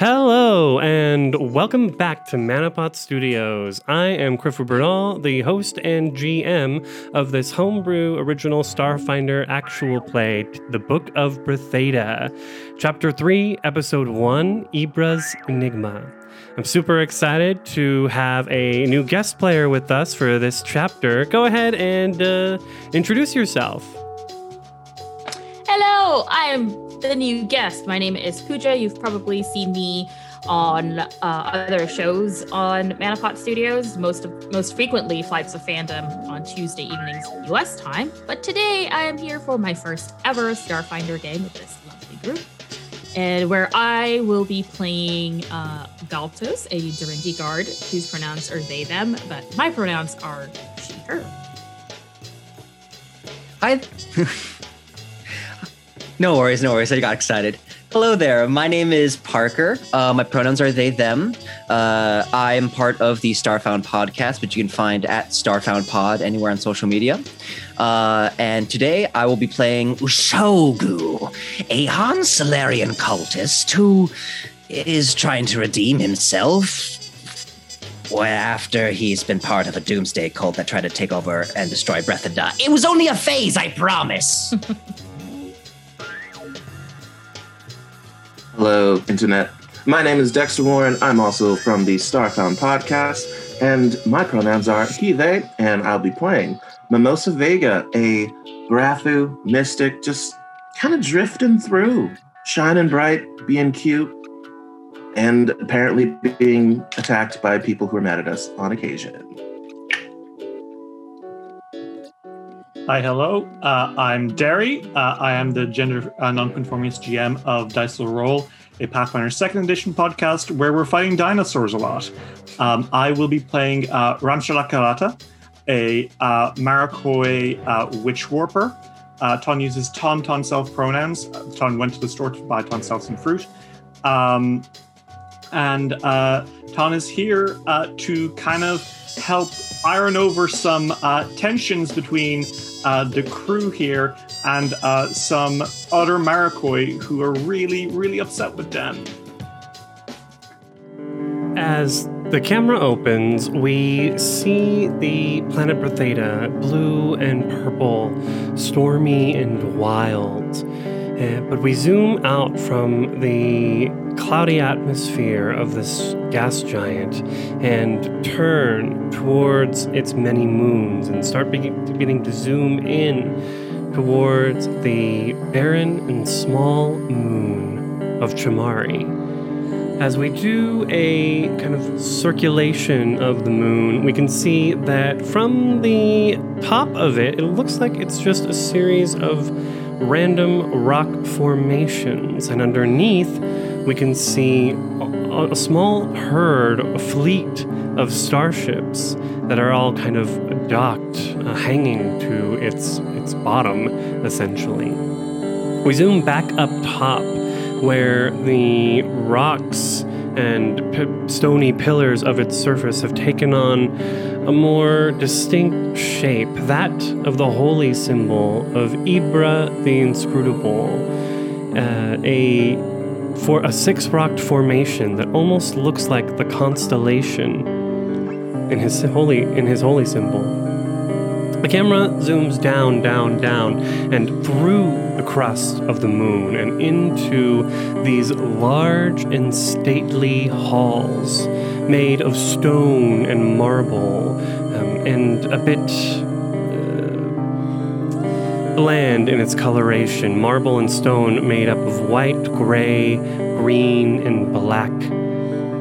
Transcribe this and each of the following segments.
Hello, and welcome back to Manapot Studios. I am Clifford Bernal, the host and GM of this homebrew original Starfinder actual play, The Book of Bretheda, Chapter 3, Episode 1, Ibra's Enigma. I'm super excited to have a new guest player with us for this chapter. Go ahead and uh, introduce yourself. Hello, I'm the new guest. My name is Pooja. You've probably seen me on uh, other shows on Manapot Studios, most of, most frequently Flights of Fandom on Tuesday evenings US time. But today I am here for my first ever Starfinder game with this lovely group, and where I will be playing uh, Galtos, a Durindi guard whose pronouns are they them, but my pronouns are she her. Hi. no worries, no worries. I got excited. Hello there. My name is Parker. Uh, my pronouns are they, them. Uh, I am part of the Starfound podcast, which you can find at Starfound Pod anywhere on social media. Uh, and today I will be playing Ushogu, a Haan Solarian cultist who is trying to redeem himself after he's been part of a doomsday cult that tried to take over and destroy Bretheda. It was only a phase, I promise. Hello, Internet. My name is Dexter Warren. I'm also from the Starfound podcast, and my pronouns are he, they, and I'll be playing Mimosa Vega, a Barathu mystic, just kind of drifting through, shining bright, being cute, and apparently being attacked by people who are mad at us on occasion. Hi, hello. Uh, I'm Derry. Uh, I am the gender uh, nonconformist GM of Dice Roll, a Pathfinder Second Edition podcast where we're fighting dinosaurs a lot. Um, I will be playing uh, Ramshalakarata, a uh, Maraquoi uh, witch warper. Uh, Ton uses Ton Ton self pronouns. Ton went to the store to buy Ton self some fruit. Um, and uh, Ton is here uh, to kind of help iron over some uh, tensions between uh, the crew here and uh, some other Maraquoi who are really, really upset with Dan. As the camera opens, we see the planet Bretheda, blue and purple, stormy and wild. Uh, but we zoom out from the cloudy atmosphere of this gas giant and turn towards its many moons and start beginning to zoom in towards the barren and small moon of Chamari. As we do a kind of circulation of the moon, we can see that from the top of it, it looks like it's just a series of random rock formations, and underneath we can see a, a small herd, a fleet of starships that are all kind of docked, uh, hanging to its its bottom, essentially. We zoom back up top, where the rocks and p- stony pillars of its surface have taken on a more distinct shape, that of the holy symbol of Ibra the Inscrutable, uh, a for a six-rocked formation that almost looks like the constellation in his holy in his holy symbol. The camera zooms down, down, down, and through the crust of the moon and into these large and stately halls made of stone and marble um, and a bit uh, bland in its coloration. Marble and stone made up of white, gray, green, and black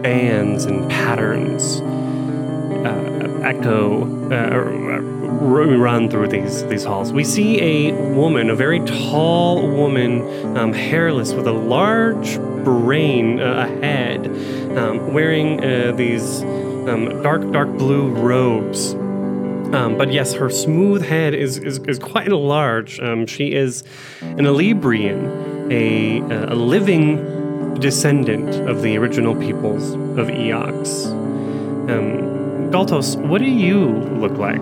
bands and patterns. Uh, echo uh, run through these these halls. We see a woman, a very tall woman, um, hairless, with a large brain, uh, a um, wearing uh, these um, dark dark blue robes. Um, but yes, her smooth head is is, is quite large. Um, she is an Elebrian, a a living descendant of the original peoples of Eox. Um, Galtos, what do you look like?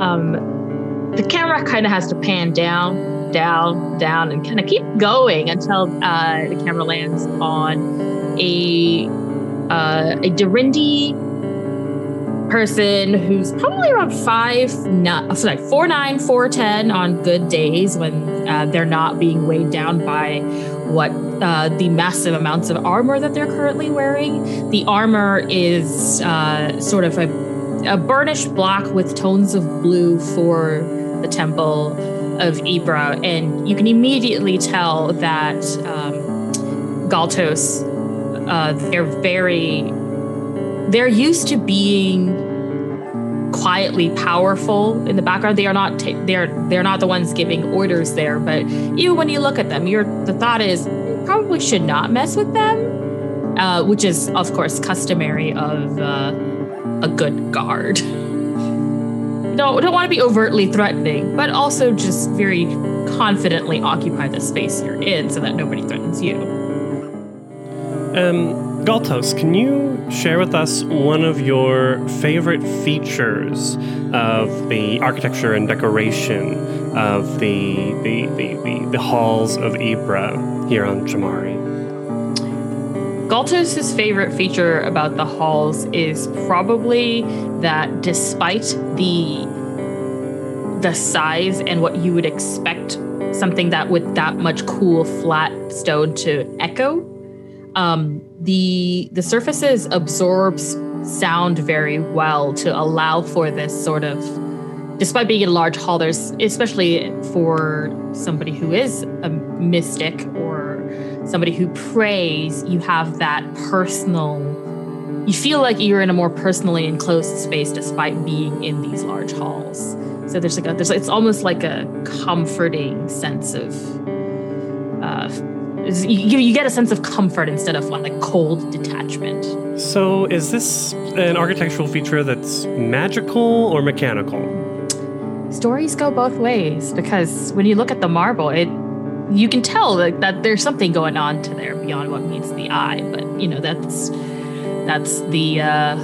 Um, the camera kind of has to pan down down, down, and kind of keep going until uh, the camera lands on a uh, a Dorindy person who's probably around five, not sorry, four nine, four ten on good days when uh, they're not being weighed down by what uh, the massive amounts of armor that they're currently wearing. The armor is uh, sort of a, a burnished black with tones of blue for the temple of Ibra, and you can immediately tell that um, Galtos, uh, they're very, they're used to being quietly powerful in the background. They are not ta- they're they're not the ones giving orders there, but even when you look at them, your the thought is you probably should not mess with them, uh, which is of course customary of uh, a good guard. don't don't want to be overtly threatening, but also just very confidently occupy the space you're in so that nobody threatens you. Um, Galtos, can you share with us one of your favorite features of the architecture and decoration of the the, the, the, the halls of Ibra here on Chamari? Galtos' favorite feature about the halls is probably that despite the the size and what you would expect something that with that much cool flat stone to echo, um, the the surfaces absorbs sound very well to allow for this sort of despite being in a large hall there's especially for somebody who is a mystic or somebody who prays you have that personal you feel like you're in a more personally enclosed space despite being in these large halls. So there's like a there's it's almost like a comforting sense of uh, you, you get a sense of comfort instead of like cold detachment. So, is this an architectural feature that's magical or mechanical? Stories go both ways because when you look at the marble, it you can tell that, that there's something going on to there beyond what meets the eye. But you know that's that's the uh,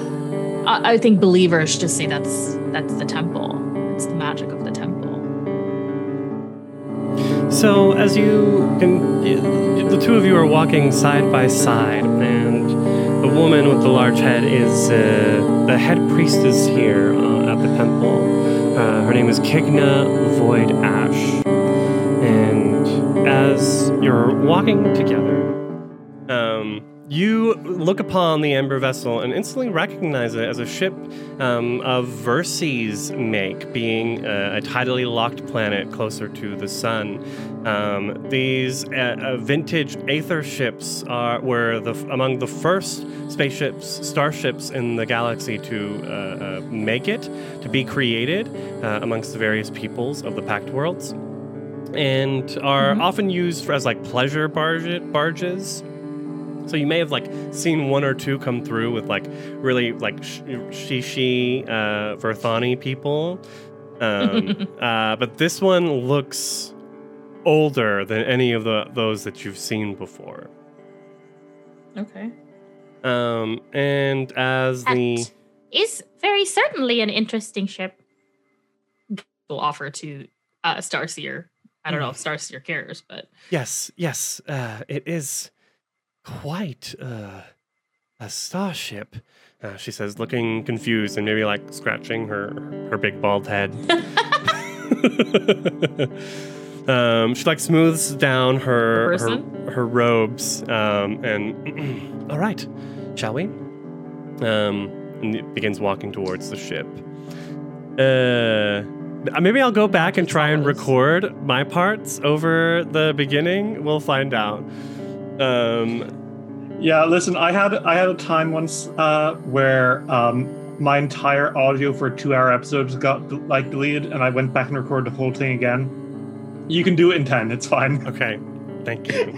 I, I think believers just say that's that's the temple. It's the magic of the temple. So, as you can, two of you are walking side by side, and the woman with the large head is uh, the head priestess here uh, at the temple. Uh, her name is Kigna Voidash. And as you're walking together, um, you look upon the amber vessel and instantly recognize it as a ship um, of Verces make, being a, a, tidally locked planet closer to the sun. Um, these uh, uh, vintage Aether ships are were the, among the first spaceships, starships in the galaxy to uh, uh make it, to be created uh, amongst the various peoples of the Pact Worlds, and are mm-hmm. often used as like pleasure barge- barges so you may have like seen one or two come through with like really like shishi uh, Verthani people, um, uh, but this one looks older than any of the those that you've seen before. Okay. Um, and as that the is very certainly an interesting ship. Will offer to uh, Starseer. I don't know if Starseer cares, but yes, yes, uh, it is quite uh, a starship. Uh, she says, looking confused and maybe like scratching her her big bald head. um, she like smooths down her her, her, robes um, and all right, shall we? Um, and begins walking towards the ship. Uh, maybe I'll go back and try and record my parts over the beginning. We'll find out. Um, yeah, listen, I had I had a time once uh, where um, my entire audio for a two-hour episodes got like deleted, and I went back and recorded the whole thing again. You can do it in ten; it's fine. Okay, thank you.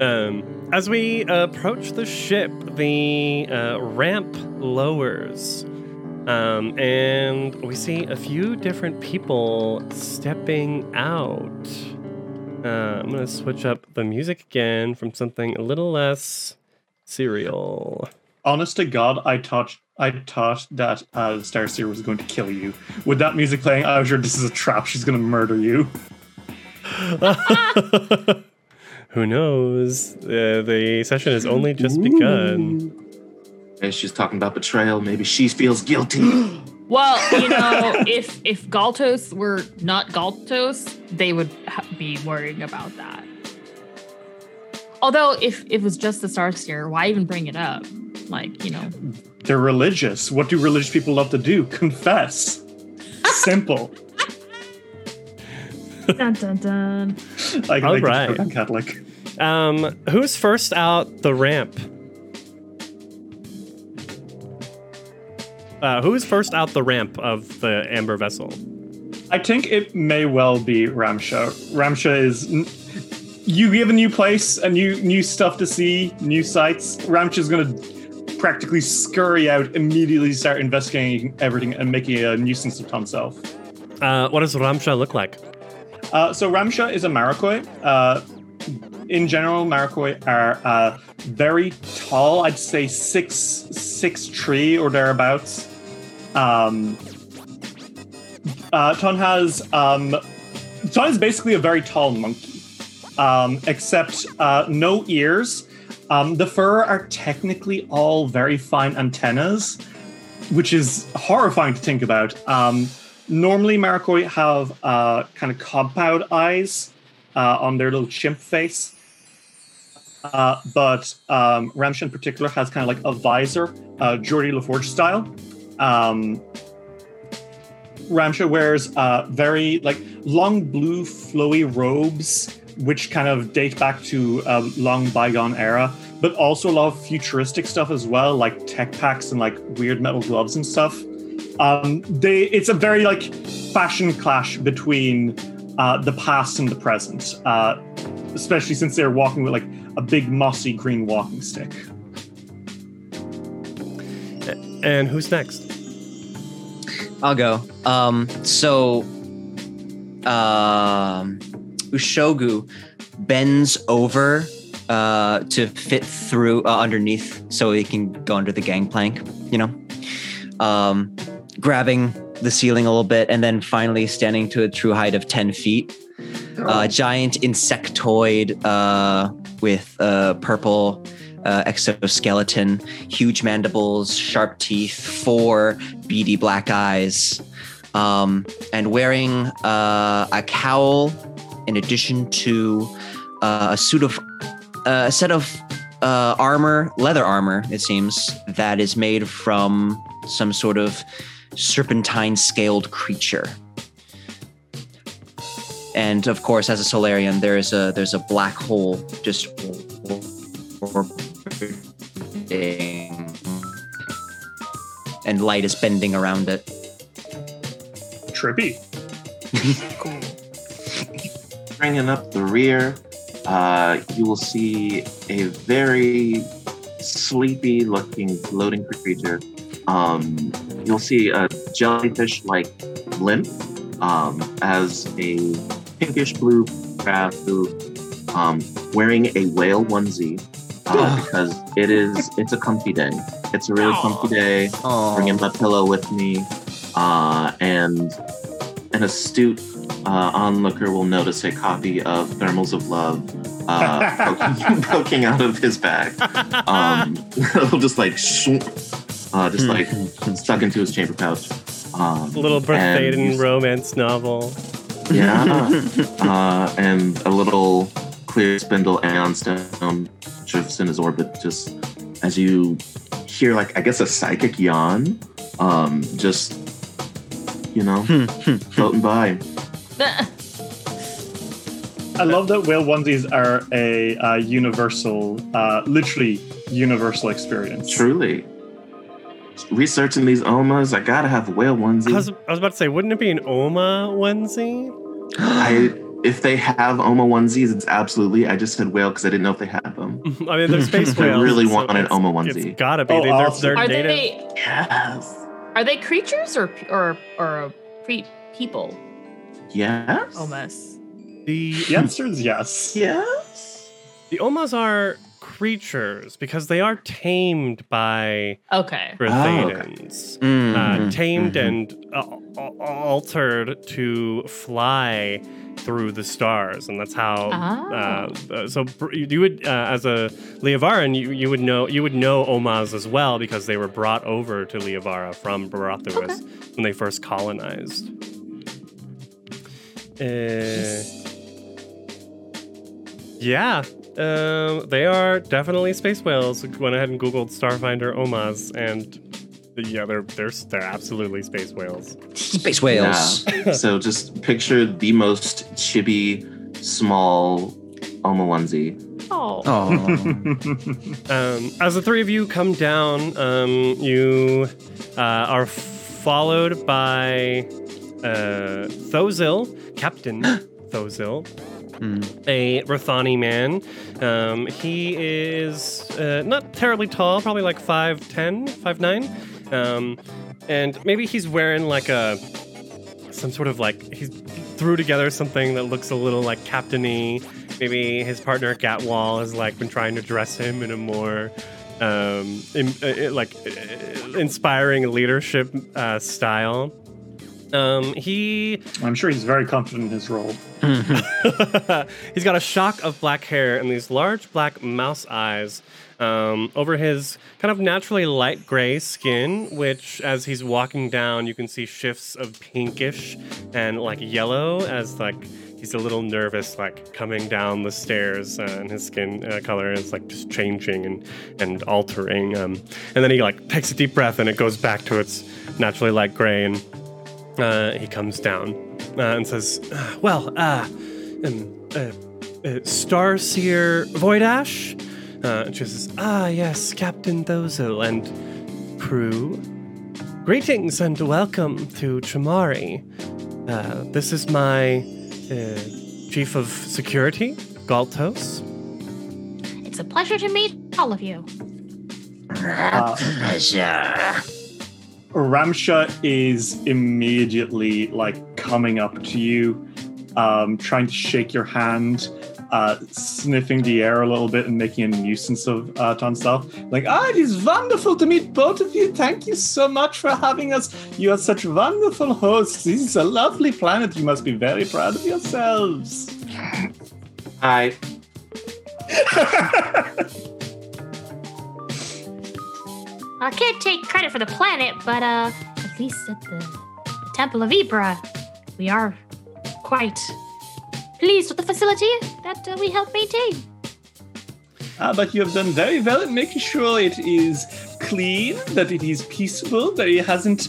um, as we approach the ship, the uh, ramp lowers. Um, and we see a few different people stepping out. Uh, I'm gonna switch up the music again from something a little less serial. Honest to God, I thought I thought that uh, Starseer was going to kill you. With that music playing, I was sure this is a trap. She's gonna murder you. Who knows? Uh, the session has only just begun. And she's talking about betrayal. Maybe she feels guilty. Well, you know, if if Galtos were not Galtos, they would ha- be worrying about that. Although, if, if it was just the Starseer, why even bring it up? Like, you know, They're religious. What do religious people love to do? Confess. Simple. dun dun dun. I All like right. Catholic. Um, who's first out the ramp? Uh, who's first out the ramp of the amber vessel? I think it may well be Ramsha. Ramsha is. n- You give a new place, a new new stuff to see, new sights. Ramsha's gonna practically scurry out, immediately start investigating everything and making a nuisance of himself. Uh, what does Ramsha look like? Uh, so Ramsha is a Maraquoi. Uh, in general, Maraquoi are uh, very tall. I'd say six six tree or thereabouts. Um, uh, Ton has um, Ton is basically a very tall monkey, um, except uh, no ears. Um, the fur are technically all very fine antennas, which is horrifying to think about. Um, normally, Maraquoi have uh, kind of compound eyes uh, on their little chimp face. Uh, but um, Ramsha in particular has kind of like a visor, uh, Geordi La Forge style. Um, Ramsha wears uh, very like long blue flowy robes, which kind of date back to a long bygone era, but also a lot of futuristic stuff as well, like tech packs and like weird metal gloves and stuff. Um, they it's a very like fashion clash between uh, the past and the present, uh, especially since they're walking with like a big mossy green walking stick. And who's next? I'll go. Um, so, um, Ushogu bends over uh, to fit through uh, underneath so he can go under the gangplank, you know, um, grabbing the ceiling a little bit and then finally standing to a true height of 10 feet. Uh, giant insectoid uh, with uh, purple uh, exoskeleton, huge mandibles, sharp teeth, four beady black eyes, um, and wearing uh, a cowl in addition to uh, a suit of uh, a set of uh, armor, leather armor, it seems, that is made from some sort of serpentine scaled creature. And of course, as a Solarian, there is a there's a black hole just orbiting, and light is bending around it. Trippy. Bringing up the rear, uh, you will see a very sleepy looking floating creature. Um, you'll see a jellyfish like limp um, as a pinkish blue crab who um, wearing a whale onesie uh, because it is it's a comfy day. It's a really comfy day. Bringing my pillow with me, uh, and an astute uh, onlooker will notice a copy of Thermals of Love uh, poking, poking out of his bag. Um, it'll just like shoop, uh, just like stuck into his chamber pouch. Um, A little and Brethedan romance novel. yeah, uh, and a little clear spindle aeon stone drifts in his orbit just as you hear like I guess a psychic yawn, um, just you know floating by. I love that whale onesies are a uh, universal, uh, literally universal experience. Truly. Researching these omas, I gotta have whale I was. I was about to say, wouldn't it be an Oma onesie? I if they have oma onesies, it's absolutely. I just said whale because I didn't know if they had them. I mean, they're space whales. I really so want an Oma onesie. It's gotta be. Oh, They're, awesome. they're Are native. they Yes. are they creatures or or or uh, pre- people? Yes. Almost. The The answer is yes. Yes. the Omas are creatures because they are tamed by Okay. Brethedans. Mm, uh, mhm, tamed mhm. and uh, altered to fly through the stars, and that's how. Ah. Uh, uh, so you you would, uh, as a Liavaran, you, you would know you would know Omas as well because they were brought over to Liavara from Barathuras when they first colonized. Uh, yeah, um, they are definitely space whales. Went ahead and googled Starfinder Omas, and yeah, they're they're they're absolutely space whales. Space whales. Yeah. so just picture the most chibi, small Oma onesie. Oh. Oh, Um, as the three of you come down, um, you uh, are followed by uh, Thozil, Captain Thozil, Hmm. a Rathani man. Um, he is uh, not terribly tall, probably like 5'10, 5'9. Um, and maybe he's wearing like a some sort of like he threw together something that looks a little like captainy. Maybe his partner Gatwall has like been trying to dress him in a more um, in, uh, like uh, inspiring leadership uh, style. Um, he I'm sure he's very confident in his role. he's got a shock of black hair and these large black mouse eyes um, over his kind of naturally light gray skin, which, as he's walking down, you can see shifts of pinkish and like yellow as like he's a little nervous, like coming down the stairs, uh, and his skin uh, color is like just changing and and altering. Um, and then he like takes a deep breath, and it goes back to its naturally light gray, and uh, he comes down uh, and says, "Ah, "Well, uh, um, uh, uh, Starseer Voidash." Uh, and she says, "Ah, yes, Captain Thozil and crew. Greetings and welcome to Chamari. Uh, this is my uh, chief of security, Galtos. It's a pleasure to meet all of you. Ramsha is immediately like coming up to you, um, trying to shake your hand, uh, sniffing the air a little bit and making a nuisance of uh, to himself. Like, ah, it is wonderful to meet both of you. Thank you so much for having us. You are such wonderful hosts. This is a lovely planet. You must be very proud of yourselves. I I can't take credit for the planet, but uh, at least at the, the Temple of Ibra, we are quite pleased with the facility that uh, we help maintain. Ah, but you have done very well in making sure it is clean, that it is peaceful, that it hasn't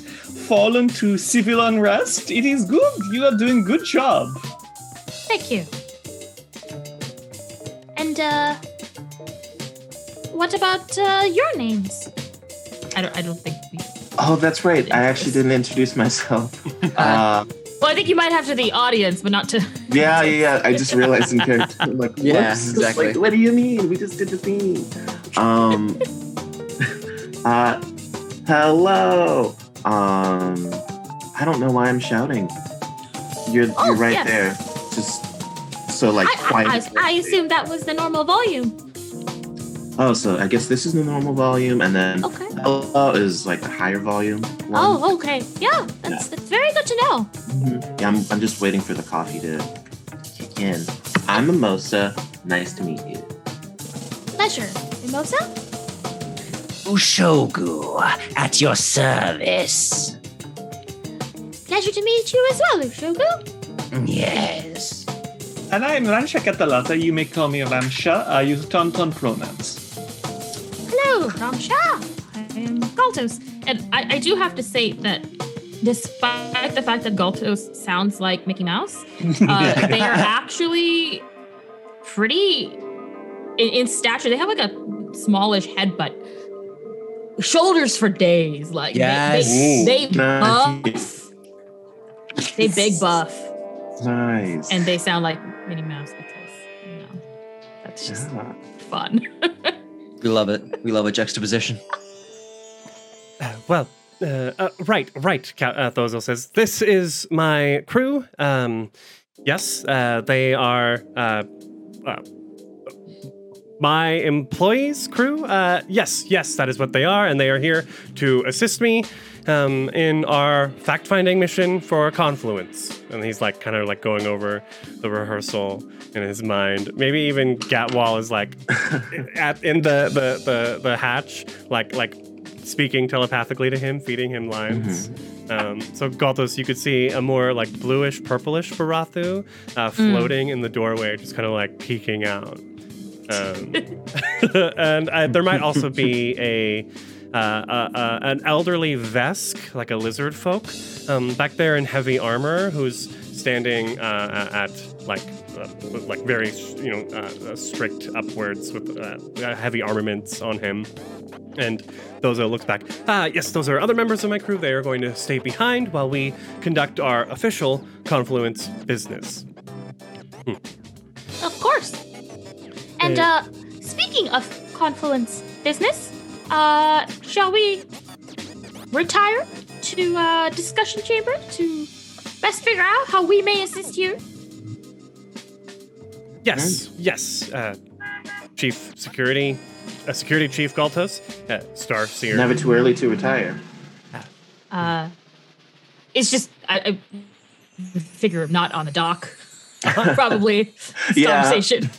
fallen to civil unrest. It is good. You are doing good job. Thank you. And uh, what about uh, your names? I don't. I don't think we. oh, that's right. I actually didn't introduce myself. Uh, Well, I think you might have to the audience, but not to. yeah, yeah, yeah. I just realized in character. I'm like, Yeah, whoops. exactly. Like, what do you mean? We just did the theme. Um. uh. Hello. Um. I don't know why I'm shouting. You're Oh, you're right yes. there. Just so like I, I, quiet. I, I assumed that was the normal volume. Oh, so I guess this is the normal volume, and then Okay. hello is like the higher volume. one. Oh, okay. Yeah, that's that's very good to know. Mhm. Yeah, I'm, I'm just waiting for the coffee to kick in. I'm Mimosa. Nice to meet you. Pleasure, Mimosa. Ushogu, at your service. Pleasure to meet you as well, Ushogu. Yes. And I am Ransha Katalata. You may call me Ramsha. I use Tonton pronouns. Hello, Ramsha. I am Galtos. And I, I do have to say that despite the fact that Galtos sounds like Mickey Mouse, uh, they are actually pretty in, in stature. They have like a smallish head, but shoulders for days. Like they- Yes. they, they, Nice. buff. They big buff, Nice. and they sound like Minnie Mouse because you know that's just Yeah. fun. We love it. We love a juxtaposition. Well, uh, uh, right, right, uh, says. This is my crew. Um, yes, uh, they are uh, uh, my employees, crew? Yes, yes, that is what they are, and they are here to assist me um, in our fact finding mission for Confluence. And he's like, kind of like going over the rehearsal in his mind. Maybe even Gatwall is like at in the, the, the, the hatch, like, like speaking telepathically to him, feeding him lines. Um, so Galtos, you could see a more like bluish, purplish Barathu uh, floating in the doorway, just kind of like peeking out. Um, and uh, there might also be a uh, uh, uh, an elderly Vesk, like a lizard folk, um, back there in heavy armor, who's standing uh, at like with, like very you know uh, uh, strict upwards with uh, heavy armaments on him. And Dozo looks back. Ah, yes, those are other members of my crew. They are going to stay behind while we conduct our official confluence business. Of course. And Uh, uh, speaking of confluence business, uh, shall we retire to uh, discussion chamber to best figure out how we may assist you? Yes, yes, uh, Chief Security, uh, Security Chief Galtos, uh, Star Seer. Never too early to retire. Uh, it's just I, I figure not on the dock. Probably Yeah. conversation.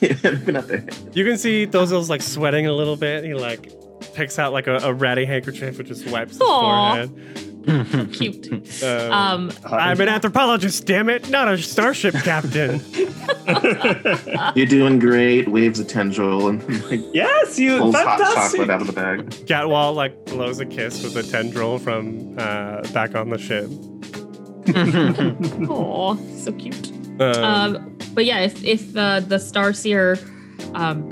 Been up there. You can see Dozo's like sweating a little bit. He like picks out like a, a ratty handkerchief and just wipes his Aw. forehead. Cute. Um, Um, I'm an anthropologist, damn it, not a starship captain. You're doing great. Waves a tendril and like, Yes, you pulls hot chocolate out of the bag. Gatwall like blows a kiss with a tendril from uh, back on the ship. Oh, so cute. Um, Um, but yeah, if if uh, the Starseer um,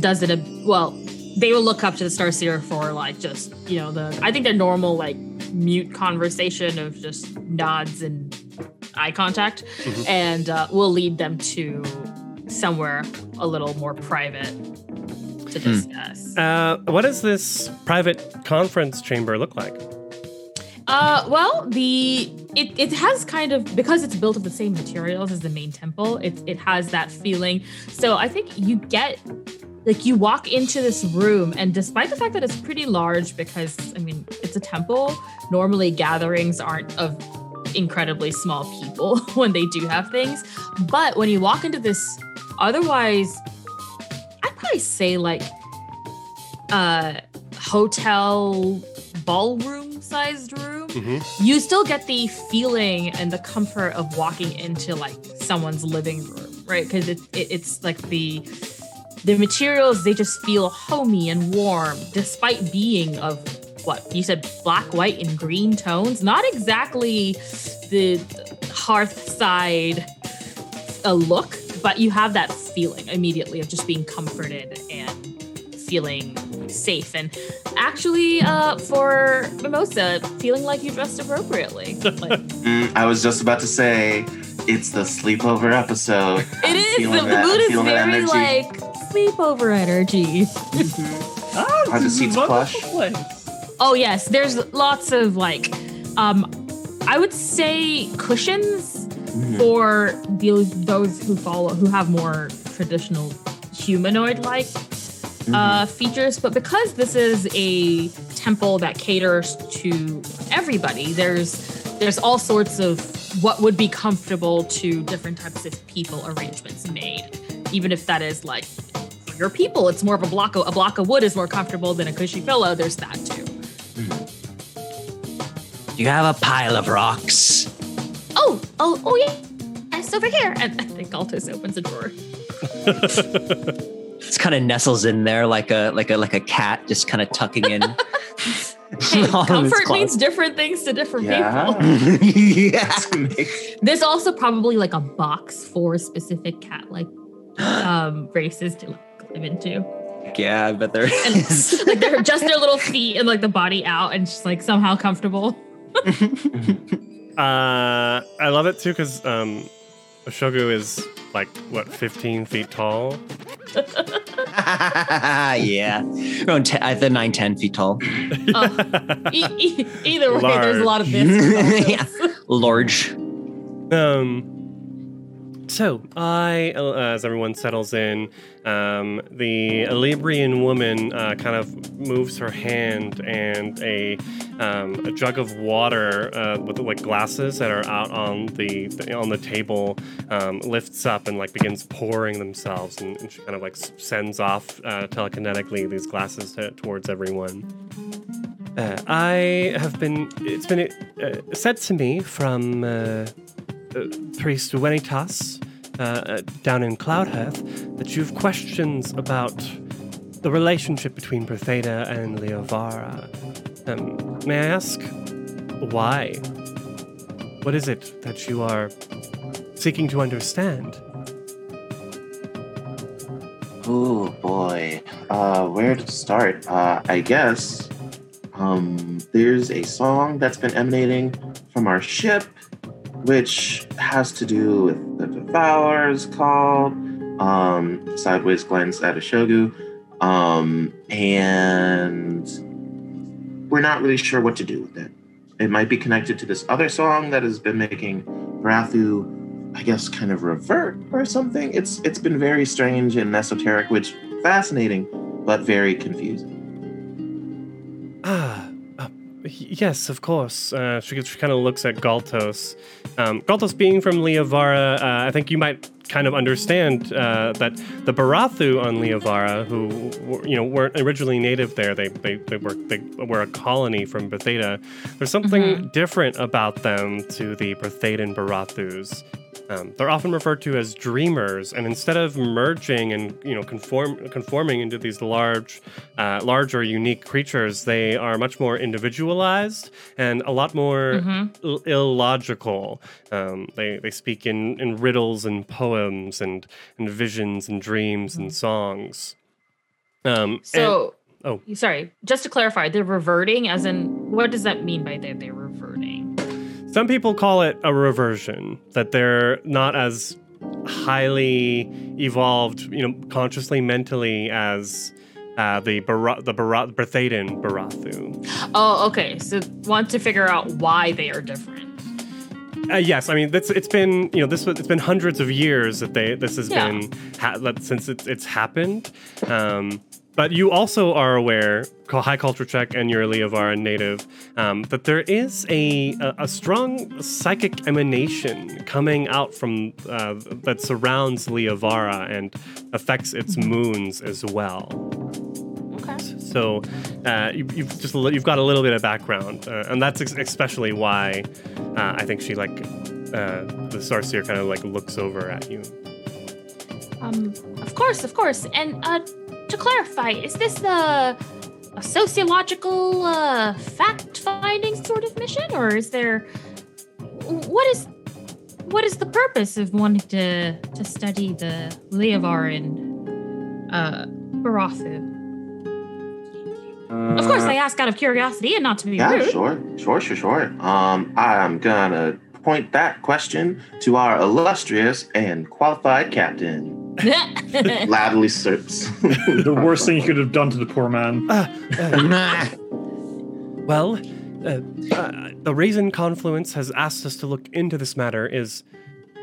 does it, a, well, they will look up to the Star Seer for like just you know the I think their normal like mute conversation of just nods and eye contact, Mhm. and uh, we'll lead them to somewhere a little more private to discuss. uh, what does this private conference chamber look like? Uh, well, the it, it has kind of because it's built of the same materials as the main temple. It it has that feeling. So I think you get like you walk into this room, and despite the fact that it's pretty large, because I mean it's a temple. Normally gatherings aren't of incredibly small people when they do have things, but when you walk into this, otherwise, I'd probably say like uh hotel ballroom sized room Mm-hmm. you still get the feeling and the comfort of walking into like someone's living room right because it, it, it's like the the materials they just feel homey and warm despite being of what you said black white and green tones not exactly the hearth side a look but you have that feeling immediately of just being comforted and feeling safe and actually uh for mimosa feeling like you dressed appropriately like, Mm, I was just about to say it's the sleepover episode. it is the, feeling the that- mood is feeling that very energy. like sleepover energy Ah, Are the seats plush? place. oh yes there's lots of like um i would say cushions Mhm. for those those who follow who have more traditional humanoid like Mm-hmm. uh, features, but because this is a temple that caters to everybody, there's there's all sorts of what would be comfortable to different types of people arrangements made. Even if that is like for your people, it's more of a block of a block of wood is more comfortable than a cushy pillow. There's that too. Do You have a pile of rocks. Oh, oh, oh yeah. It's over here. And I think Altus opens a drawer. It's kind of nestles in there like a like a like a cat, just kind of tucking in. Hey, all of its comfort means different things to different Yeah. people. yeah. There's also probably like a box for specific cat like um races to like, live into. Yeah, I bet there And is. like they're just their little feet and like the body out and just like somehow comfortable. Uh, I love it too because um, Shogu is like what 15 feet tall. yeah. Around 10, either 9, 10 feet tall. Oh, e- e- either way, there's a lot of this. Yeah. Large. Um, So, I, uh, as everyone settles in, um, the Elebrian woman uh, kind of moves her hand, and a, um, a jug of water uh, with like glasses that are out on the on the table um, lifts up and like begins pouring themselves, and, and she kind of like sends off uh, telekinetically these glasses to, towards everyone. Uh, I have been. It's been uh, said to me from Priest Wenitas uh, uh, down in Cloudhearth that you've questions about the relationship between Bretheda and Liavara. Um, may I ask why? What is it that you are seeking to understand? Oh boy, uh, where to start? Uh, I guess um, there's a song that's been emanating from our ship, which has to do with the Devourers called um, Sideways Glance at a Shogu, um, and we're not really sure what to do with it. It might be connected to this other song that has been making Rathu I guess kind of revert or something. It's it's been very strange and esoteric, which fascinating, but very confusing. Ah, uh, y- yes, of course. Uh, she, she kind of looks at Galtos. Um, Galtos being from Liavara, uh, I think you might kind of understand uh, that the Barathu on Liavara, who you know weren't originally native there, they they, they were they were a colony from Bretheda. There's something different about them to the Brethedan Barathus. Um, they're often referred to as dreamers, and instead of merging and you know conform conforming into these large, uh, larger, unique creatures, they are much more individualized and a lot more Ill- illogical. Um, they they speak in, in riddles and poems and and visions and dreams and songs. Um, and- So, oh. sorry. Just to clarify, they're reverting, as in, what does that mean by that they're reverting? Some people call it a reversion, that they're not as highly evolved, you know, consciously, mentally as uh, the Bara- the Bara- Brethedan Barathu. Oh, okay. So, want to figure out why they are different. Uh, yes, I mean that's it's been you know this it's been hundreds of years that they this has Yeah. been ha- since it's it's happened. Um, but you also are aware, high culture check, and you're a Liavara native, um, that there is a, a a strong psychic emanation coming out from uh, that surrounds Liavara and affects its moons as well. Okay. So uh, you, you've just you've got a little bit of background, uh, and that's ex- especially why uh, I think she like uh, the Starseer kind of like looks over at you. Um, of course, of course. And uh, to clarify, is this the a sociological uh, fact-finding sort of mission, or is there what is what is the purpose of wanting to to study the Liavaran uh, Barathu? Of course, I ask out of curiosity and not to be Uh, Yeah, rude. sure, sure, sure, sure. Um, I'm gonna point that question to our illustrious and qualified captain. Loudly sips. The worst thing you could have done to the poor man. Well, uh, uh, the reason Confluence has asked us to look into this matter is.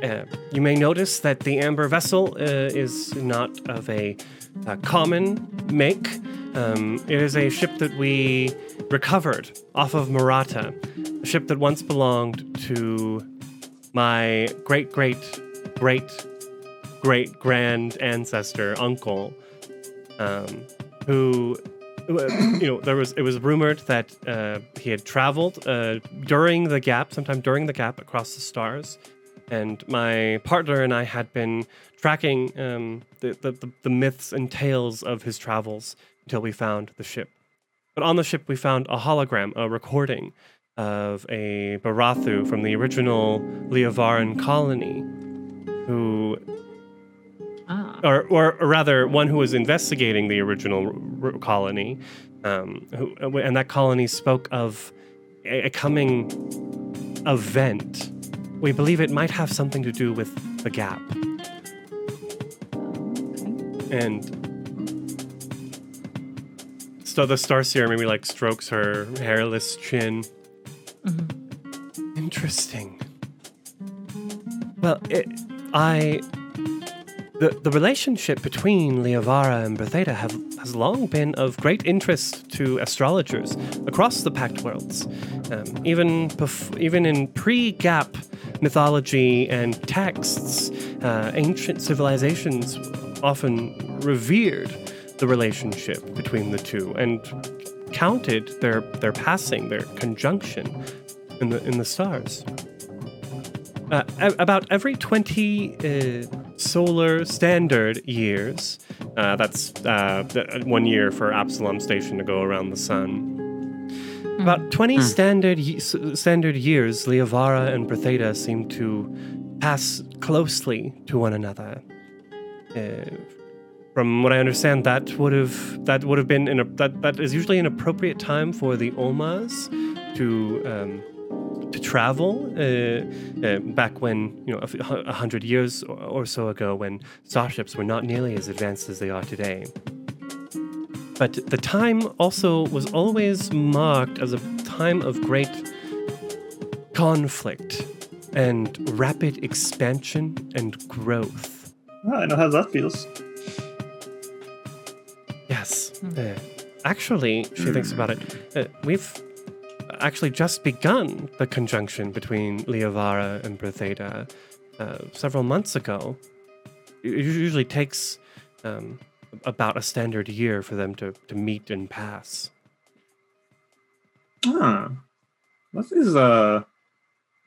Uh, you may notice that the amber vessel uh, is not of a, uh common make. Um, it is a ship that we recovered off of Murata, a ship that once belonged to my great, great, great, great grand ancestor, uncle, um, who you know, there was it was rumored that uh, he had traveled uh, during the gap, sometime during the gap across the stars, and my partner and I had been tracking um, the, the, the the myths and tales of his travels until we found the ship. But on the ship, we found a hologram, a recording of a Barathu from the original Liavaran colony, who Ah. or, or, or rather, one who was investigating the original r- r- colony, um, who, and that colony spoke of a, a coming event. We believe it might have something to do with the gap. And so the Starseer maybe like strokes her hairless chin. Interesting. Well, it, I the, the relationship between Liavara and Bretheda have, has long been of great interest to astrologers across the Pact worlds. Um, even, bef- even in pre gap mythology and texts, uh, ancient civilizations often revered the relationship between the two and counted their, their passing, their conjunction in the, in the stars. Uh, about every 20 uh, solar standard years, uh, that's uh, one year for Absalom Station to go around the sun. About 20 standard ye- standard years, Liavara and Bretheda seem to pass closely to one another. Uh, from what I understand, that would have that would have been in a, that that is usually an appropriate time for the Omas to um, to travel. Uh, uh, back when you know a, f- a hundred years or, or so ago, when starships were not nearly as advanced as they are today. But the time also was always marked as a time of great conflict and rapid expansion and growth. Oh, I know how that feels. Yes. Uh, actually, she thinks about it. Uh, we've actually just begun the conjunction between Liavara and Bretheda uh, several months ago. It usually takes um, about a standard year for them to, to meet and pass. Ah, that is a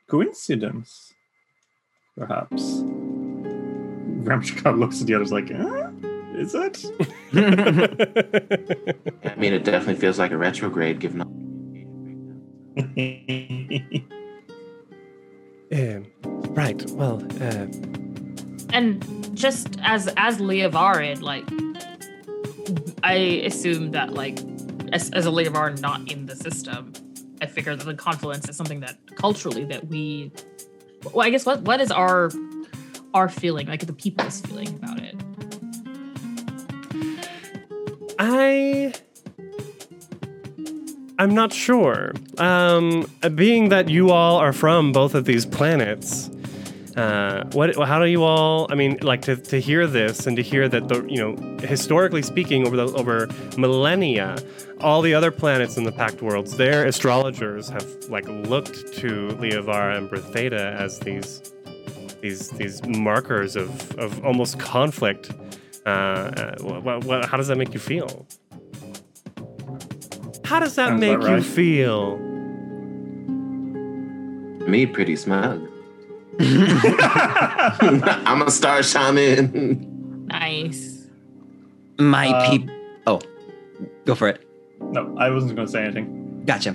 coincidence, perhaps. Ramsh kind looks at the others like, eh? is it? I mean, it definitely feels like a retrograde given all Um, right. Well, uh, And just as as Leovarid, like I assume that like as, as a Leovar not in the system, I figure that the confluence is something that culturally that we well, I guess what what is our our feeling, like the people's feeling about it? I I'm not sure. Um, being that you all are from both of these planets, uh, what? How do you all? I mean, like to, to hear this and to hear that the you know historically speaking over the over millennia, all the other planets in the Pact worlds, their astrologers have like looked to Liavara and Bretheda as these these these markers of of almost conflict. Uh, uh, how does that make you feel? How does that Sounds make about you right. feel? me pretty smug. I'm a star shaman. Nice. My Um, peop. Oh, go for it. no, I wasn't going to say anything. Gotcha.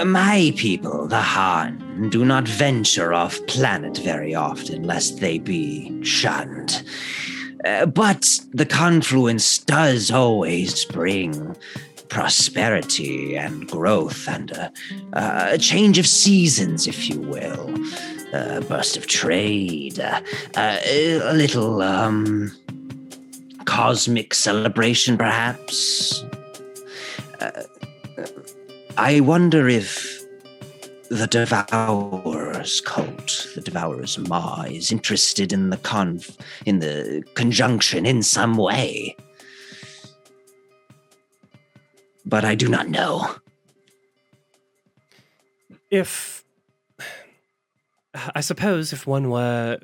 Uh, My people, the Haan, do not venture off planet very often, lest they be shunned. Uh, but the confluence does always bring prosperity and growth and a, a change of seasons, if you will. A burst of trade, uh, uh, a little um, cosmic celebration, perhaps. I wonder if the Devourer's cult, the Devourer's Ma, is interested in the conf in the conjunction in some way. But I do not know. if I suppose if one were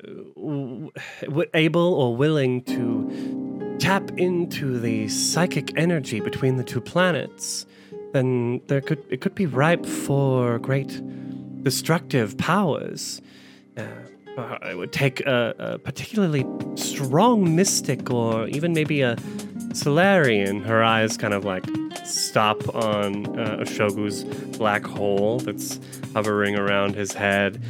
able or willing to tap into the psychic energy between the two planets, then there could it could be ripe for great destructive powers. Uh, it would take a, a particularly strong mystic, or even maybe a Solarian. Her eyes kind of like stop on uh, black hole that's hovering around his head.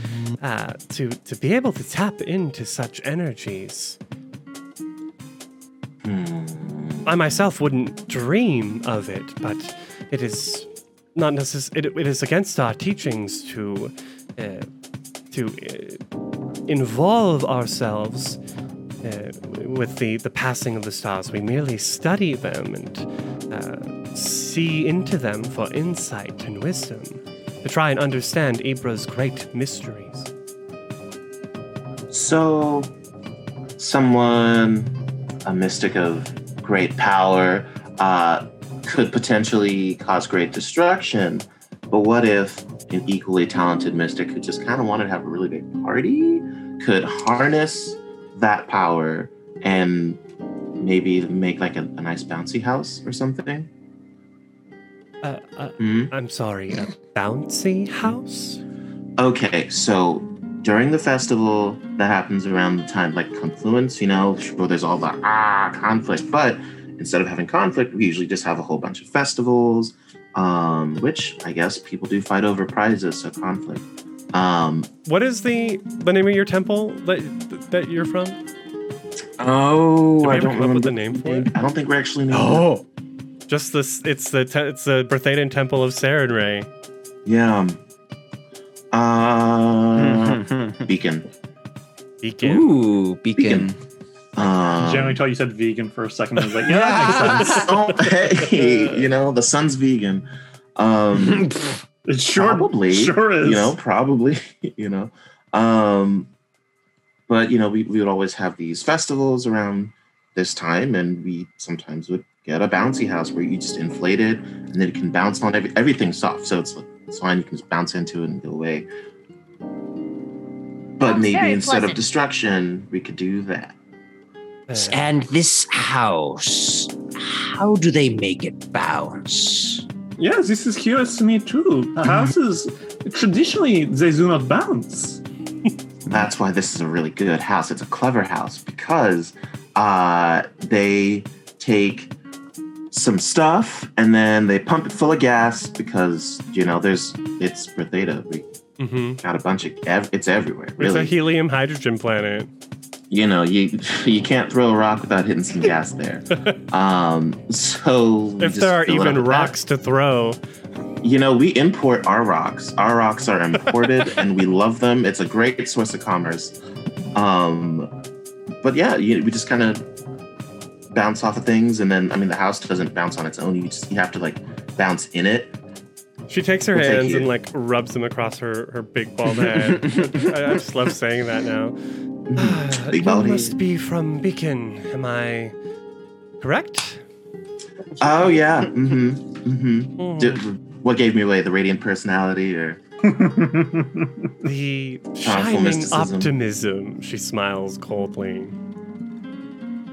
Uh, to to be able to tap into such energies, I myself wouldn't dream of it, but it is not necess- it, it is against our teachings to uh, to uh, involve ourselves uh, with the, the passing of the stars. We merely study them and uh, see into them for insight and wisdom to try and understand Ibra's great mysteries. So, someone, a mystic of great power, uh, could potentially cause great destruction. But what if an equally talented mystic who just kind of wanted to have a really big party could harness that power and maybe make like a, a nice bouncy house or something? Uh, uh, Hmm? I'm sorry, a bouncy house? Okay, so during the festival that happens around the time like confluence, you know, sure there's all the ah conflict, but instead of having conflict, we usually just have a whole bunch of festivals, um, which I guess people do fight over prizes, so conflict. Um, What is the the name of your temple that that you're from? oh, I don't come up with remember. the name for it? I don't think we're actually named Just this. It's the te- it's the Brethedan Temple of Sarenrae. Yeah. Uh, Beacon. Beacon. Ooh, beacon. Um, Generally thought you said vegan for a second. I was like, yeah, that makes sense. oh, hey, you know the sun's vegan. Um, It sure, probably, sure is. You know, probably. You know, um, but you know, we, we would always have these festivals around this time, and we sometimes would get a bouncy house where you just inflate it, and then it can bounce on every, everything's soft, so it's it's fine. You can just bounce into it and go away. But Sounds maybe very instead of destruction, we could do that. And this house, how do they make it bounce? Yes, this is curious to me too. Houses traditionally they do not bounce. That's why this is a really good house. It's a clever house because uh, they take some stuff and then they pump it full of gas because you know there's it's Earth Theta. We mhm. got a bunch of ev- it's everywhere. It's a helium hydrogen planet. You know you you can't throw a rock without hitting some gas there. Um, so If there are fill it up even with that. rocks to throw, You know, we import our rocks. Our rocks are imported and we love them. It's a great source of commerce. Um, but yeah, you, we just kind of bounce off of things. And then, I mean, the house doesn't bounce on its own. You just, you have to like bounce in it. she takes her We'll hands you. and like rubs them across her, her big bald head. I, I just love saying that now. Big you must be from Beacon. Am I correct? Oh, yeah. Mm-hmm. Mm-hmm. Hmm. D- what gave me away? The radiant personality or? The shining mysticism. optimism. She smiles coldly.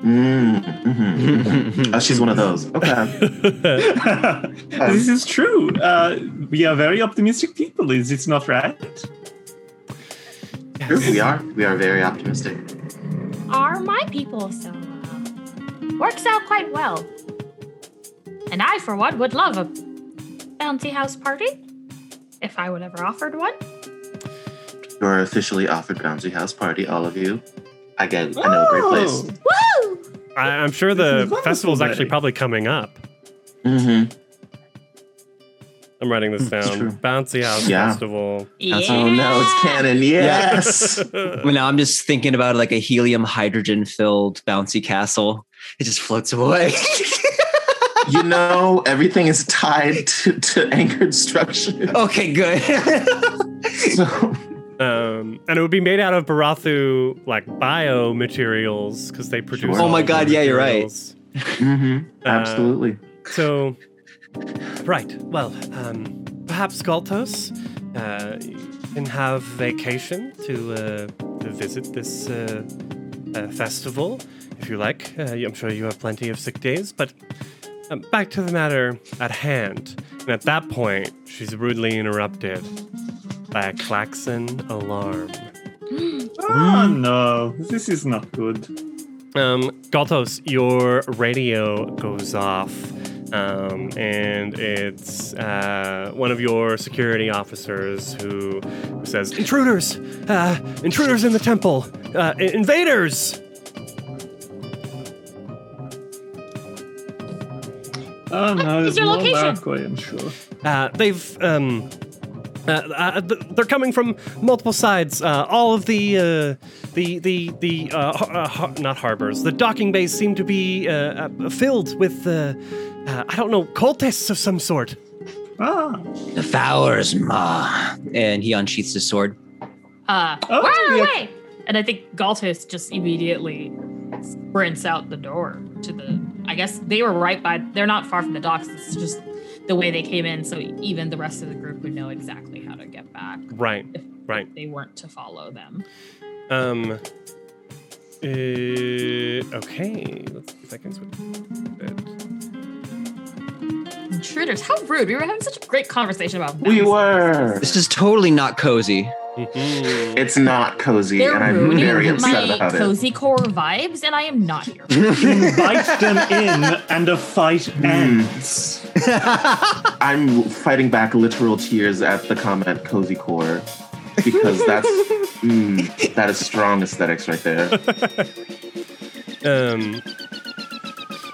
Mm, mhm, mhm. Oh, she's one of those. Okay. this is true. Uh, we are very optimistic people. Is it not right? True, we are. We are very optimistic. Are my people so uh, works out quite well. And I, for one, would love a bouncy house party if I would ever offered one. You're officially offered Bouncy House Party, all of you. I get. I know a great place. Woo! I, I'm sure the festival is actually probably coming up. Mm-hmm. I'm writing this down. Bouncy House Yeah. Festival. Yeah. Oh no, it's canon. Yes. Well, now I'm just thinking about like a helium hydrogen filled bouncy castle. It just floats away. you know, everything is tied to, to anchored structure. okay, good. So, Um, and it would be made out of Barathu like biomaterials because they produce. Sure. Oh my God, yeah, you're right. materials. mhm, absolutely. So, right. Well, um, perhaps Galtos uh, can have vacation to uh, to visit this uh, uh, festival if you like. Uh, I'm sure you have plenty of sick days, but. Um, back to the matter at hand. And at that point, she's rudely interrupted by a klaxon alarm. Oh no, this is not good. Um, Galtos, your radio goes off, um, and it's uh, one of your security officers who says, "Intruders! Uh, intruders in the temple! Uh, i- invaders!" Oh no, What's there's your more location? dark I'm sure. Uh, they've um, uh, uh, th- they're coming from multiple sides. Uh, all of the uh, the the the uh, har- uh, har- not harbors. The docking bays seem to be uh, uh, filled with uh, uh, I don't know cultists of some sort. Ah, the Fowers, ma. And he unsheaths his sword. Uh, Oh, where yeah. away? And I think Galtos just immediately sprints out the door to the. I guess they were right by. They're not far from the docks. It's just the way they came in, so even the rest of the group would know exactly how to get back. Right. If Right. they weren't to follow them. Um. Uh, okay. Let's see if I can switch. It. Intruders, how rude! We were having such a great conversation about. We bouncing. were. This is totally not cozy. Mhm. It's not cozy, They're and I'm ruining very upset my about it. cozy core vibes, and I am not here. Invite them in, and a fight Hmm. ends. I'm fighting back literal tears at the comment "cozy core" because that's mm, that is strong aesthetics right there. Um,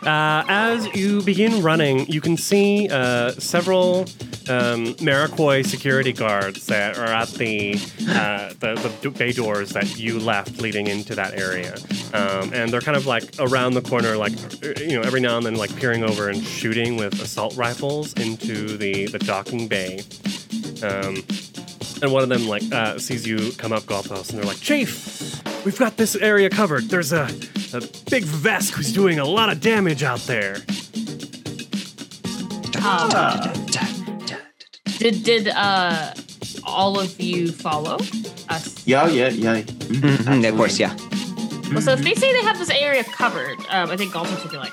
uh, as you begin running, you can see uh, several um, security guards that are at the, uh, the the bay doors that you left leading into that area, um, and they're kind of like around the corner, like uh, you know, every now and then, like peering over and shooting with assault rifles into the the docking bay. Um, and one of them like uh, sees you come up Galtos, and they're like, "Chief, we've got this area covered. There's a a big Vesk who's doing a lot of damage out there." Um, did did uh all of you follow us? Yeah, yeah, yeah. Mhm, Mhm, of course, yeah. Well, so if they say they have this area covered, um, I think Galtos will be like,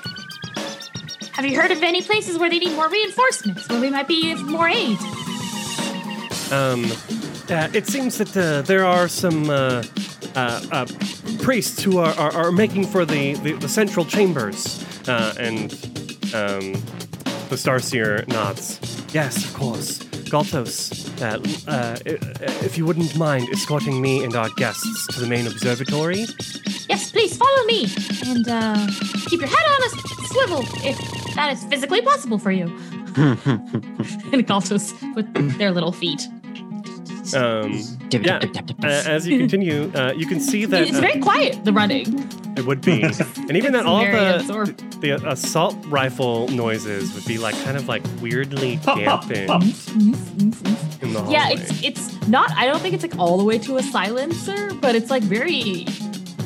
"Have you heard of any places where they need more reinforcements, where we might be of more aid?" Um, uh, it seems that uh, there are some uh, uh, uh, priests who are, are, are making for the, the, the central chambers, uh, and um, the Starseer nods. Yes, of course. Galtos, uh, uh, if you wouldn't mind escorting me and our guests to the main observatory. Yes, please follow me and uh, keep your head on a swivel if that is physically possible for you. and Galtos with their little feet. Um, yeah, uh, as you continue, uh, you can see that it's uh, very quiet, the running. it would be, and even that all very the absorbed. the assault rifle noises would be like kind of like weirdly Pop, pop, dampened in the hallway. Yeah, it's it's not. I don't think it's like all the way to a silencer, but it's like very.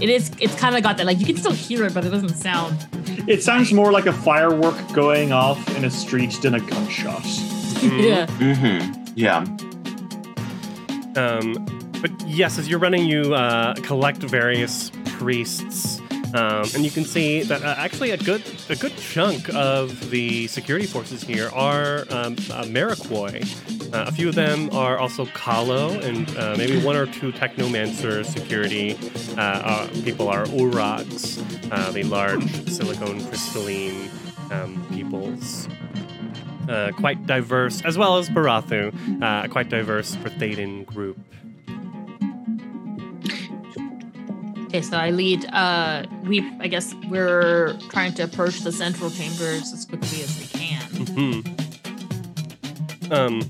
It is. It's kind of got that. Like you can still hear it, but it doesn't sound. It sounds more like a firework going off in a street than a gunshot. Yeah. Mm-hmm. Yeah. Um, but yes, as you're running, you uh, collect various priests, um, and you can see that uh, actually a good a good chunk of the security forces here are um, uh. Uh, a few of them are also Kalo, and uh, maybe one or two Technomancer security uh, uh, people are Urags, the large silicone crystalline um, peoples. Uh, quite diverse, as well as Barathu, uh, a quite diverse Brethedan group. Okay, so I lead. Uh, we. I guess we're trying to approach the central chambers as quickly as we can. Hmm. Um,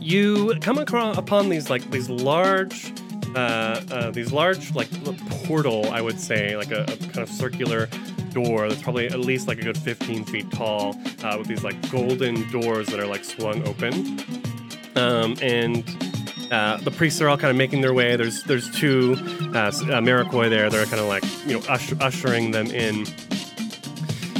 you come across upon these like these large, uh, uh, these large like portal, I would say, like a, a kind of circular door that's probably at least like a good 15 feet tall, uh, with these like golden doors that are like swung open. Um, and uh, the priests are all kind of making their way. There's there's two uh, uh, there. They're kind of like you know usher- ushering them in.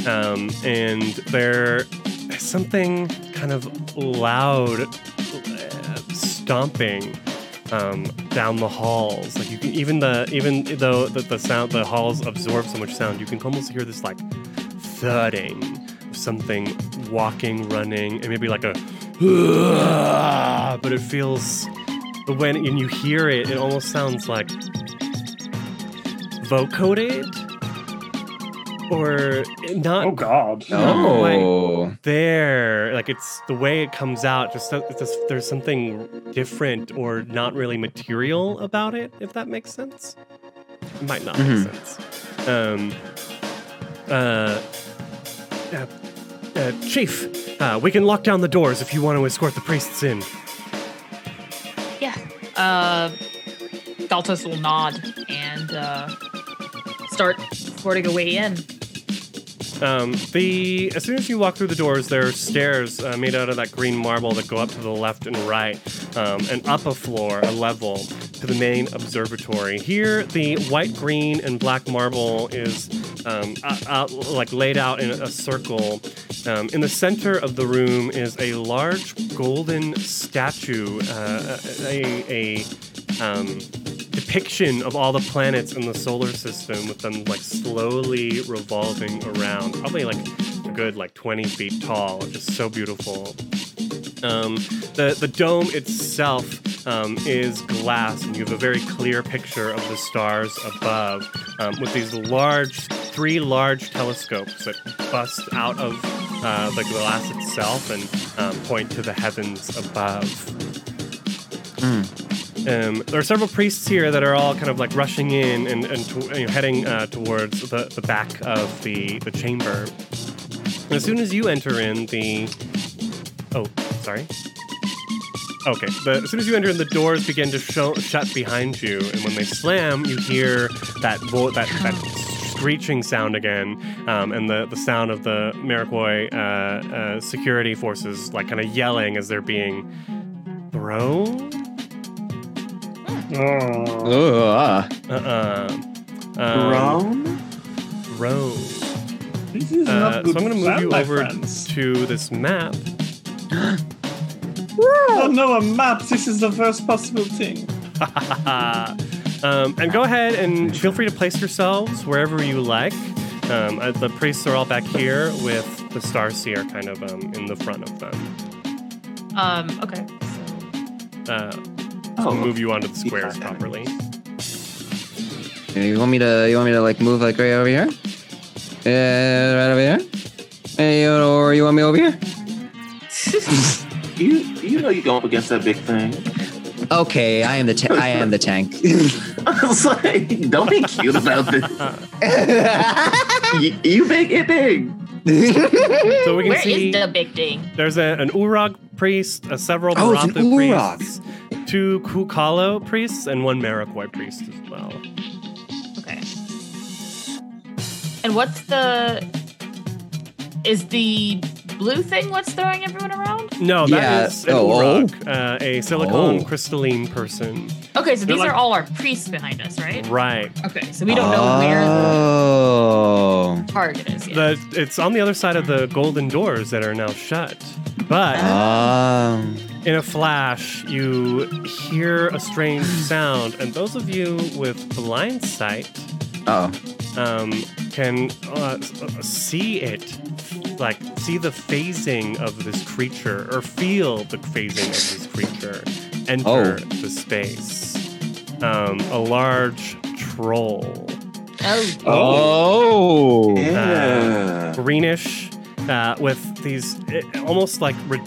Um, and there is something kind of loud uh, stomping um, down the halls. Like you can even the even though the, the sound the halls absorb so much sound, you can almost hear this like thudding of something walking, running, and maybe like a but it feels when and you hear it, it almost sounds like vocoded or not Oh God. Oh. there. Like it's the way it comes out. Just, it's just there's something different or not really material about it. If that makes sense, it might not Mhm. make sense. Um. Uh. uh, uh, Chief, uh, we can lock down the doors if you want to escort the priests in. Yeah. Uh, Galtos will nod and uh, start escorting away in. Um, the as soon as you walk through the doors, there are stairs uh, made out of that green marble that go up to the left and right, um, and up a floor, a level. to the main observatory. Here, the white, green, and black marble is um, out, out- like laid out in a circle. Um, in the center of the room is a large golden statue, uh, a, a um, depiction of all the planets in the solar system, with them like slowly revolving around, probably like a good like 20 feet tall, just so beautiful. Um, the the dome itself um, is glass, and you have a very clear picture of the stars above, um, with these large, three large telescopes that bust out of uh, the glass itself and um, point to the heavens above. Um, there are several priests here that are all kind of like rushing in and, and to, you know, heading uh, towards the, the back of the, the chamber. And as soon as you enter in, the oh, sorry. Okay, the, as soon as you enter in, the doors begin to show, shut behind you, and when they slam, you hear that vo- that that screeching sound again, um, and the, the sound of the Maraquoi uh, uh, security forces like kind of yelling as they're being thrown. Oh. Ugh. Uh-uh. Um, Grown? thrown. This is Uh, not good so I'm going to move you over friends. to this map. Oh no, a map. This is the first possible thing. um, and go ahead and feel free to place yourselves wherever you like. Um, uh, the priests are all back here with the Starseer kind of um, in the front of them. Um, okay. Uh, Oh, to move you onto the squares Yeah. properly. You want me to? You want me to like move like right over here? Uh, right over here. Hey, or you want me over here? You you know you go up against that big thing. Okay, I am the ta- I am the tank. I was like, don't be cute about this. you, you big, it big. So we can Where see is the big thing? there's a, an Urag priest, a several Oh, it's an Barathu Urag. priests, two Kukalo priests, and one Maraquoi priest as well. Okay. And what's the? Is the blue thing what's throwing everyone around? No, Yeah, that is an oh, Urag, uh, a silicon Oh. crystalline person. Okay, so They're these like- are all our priests behind us, right? Right. Okay, so we don't know where Oh. the target is yet. The it's on the other side of the golden doors that are now shut. But Um. In a flash, you hear a strange sound, and those of you with blind sight Oh. um, can uh, uh, see it, like see the phasing of this creature, or feel the phasing of this creature enter Oh. the space. Um, a large troll. oh, Oh. Yeah. greenish uh, with these eh, almost like re-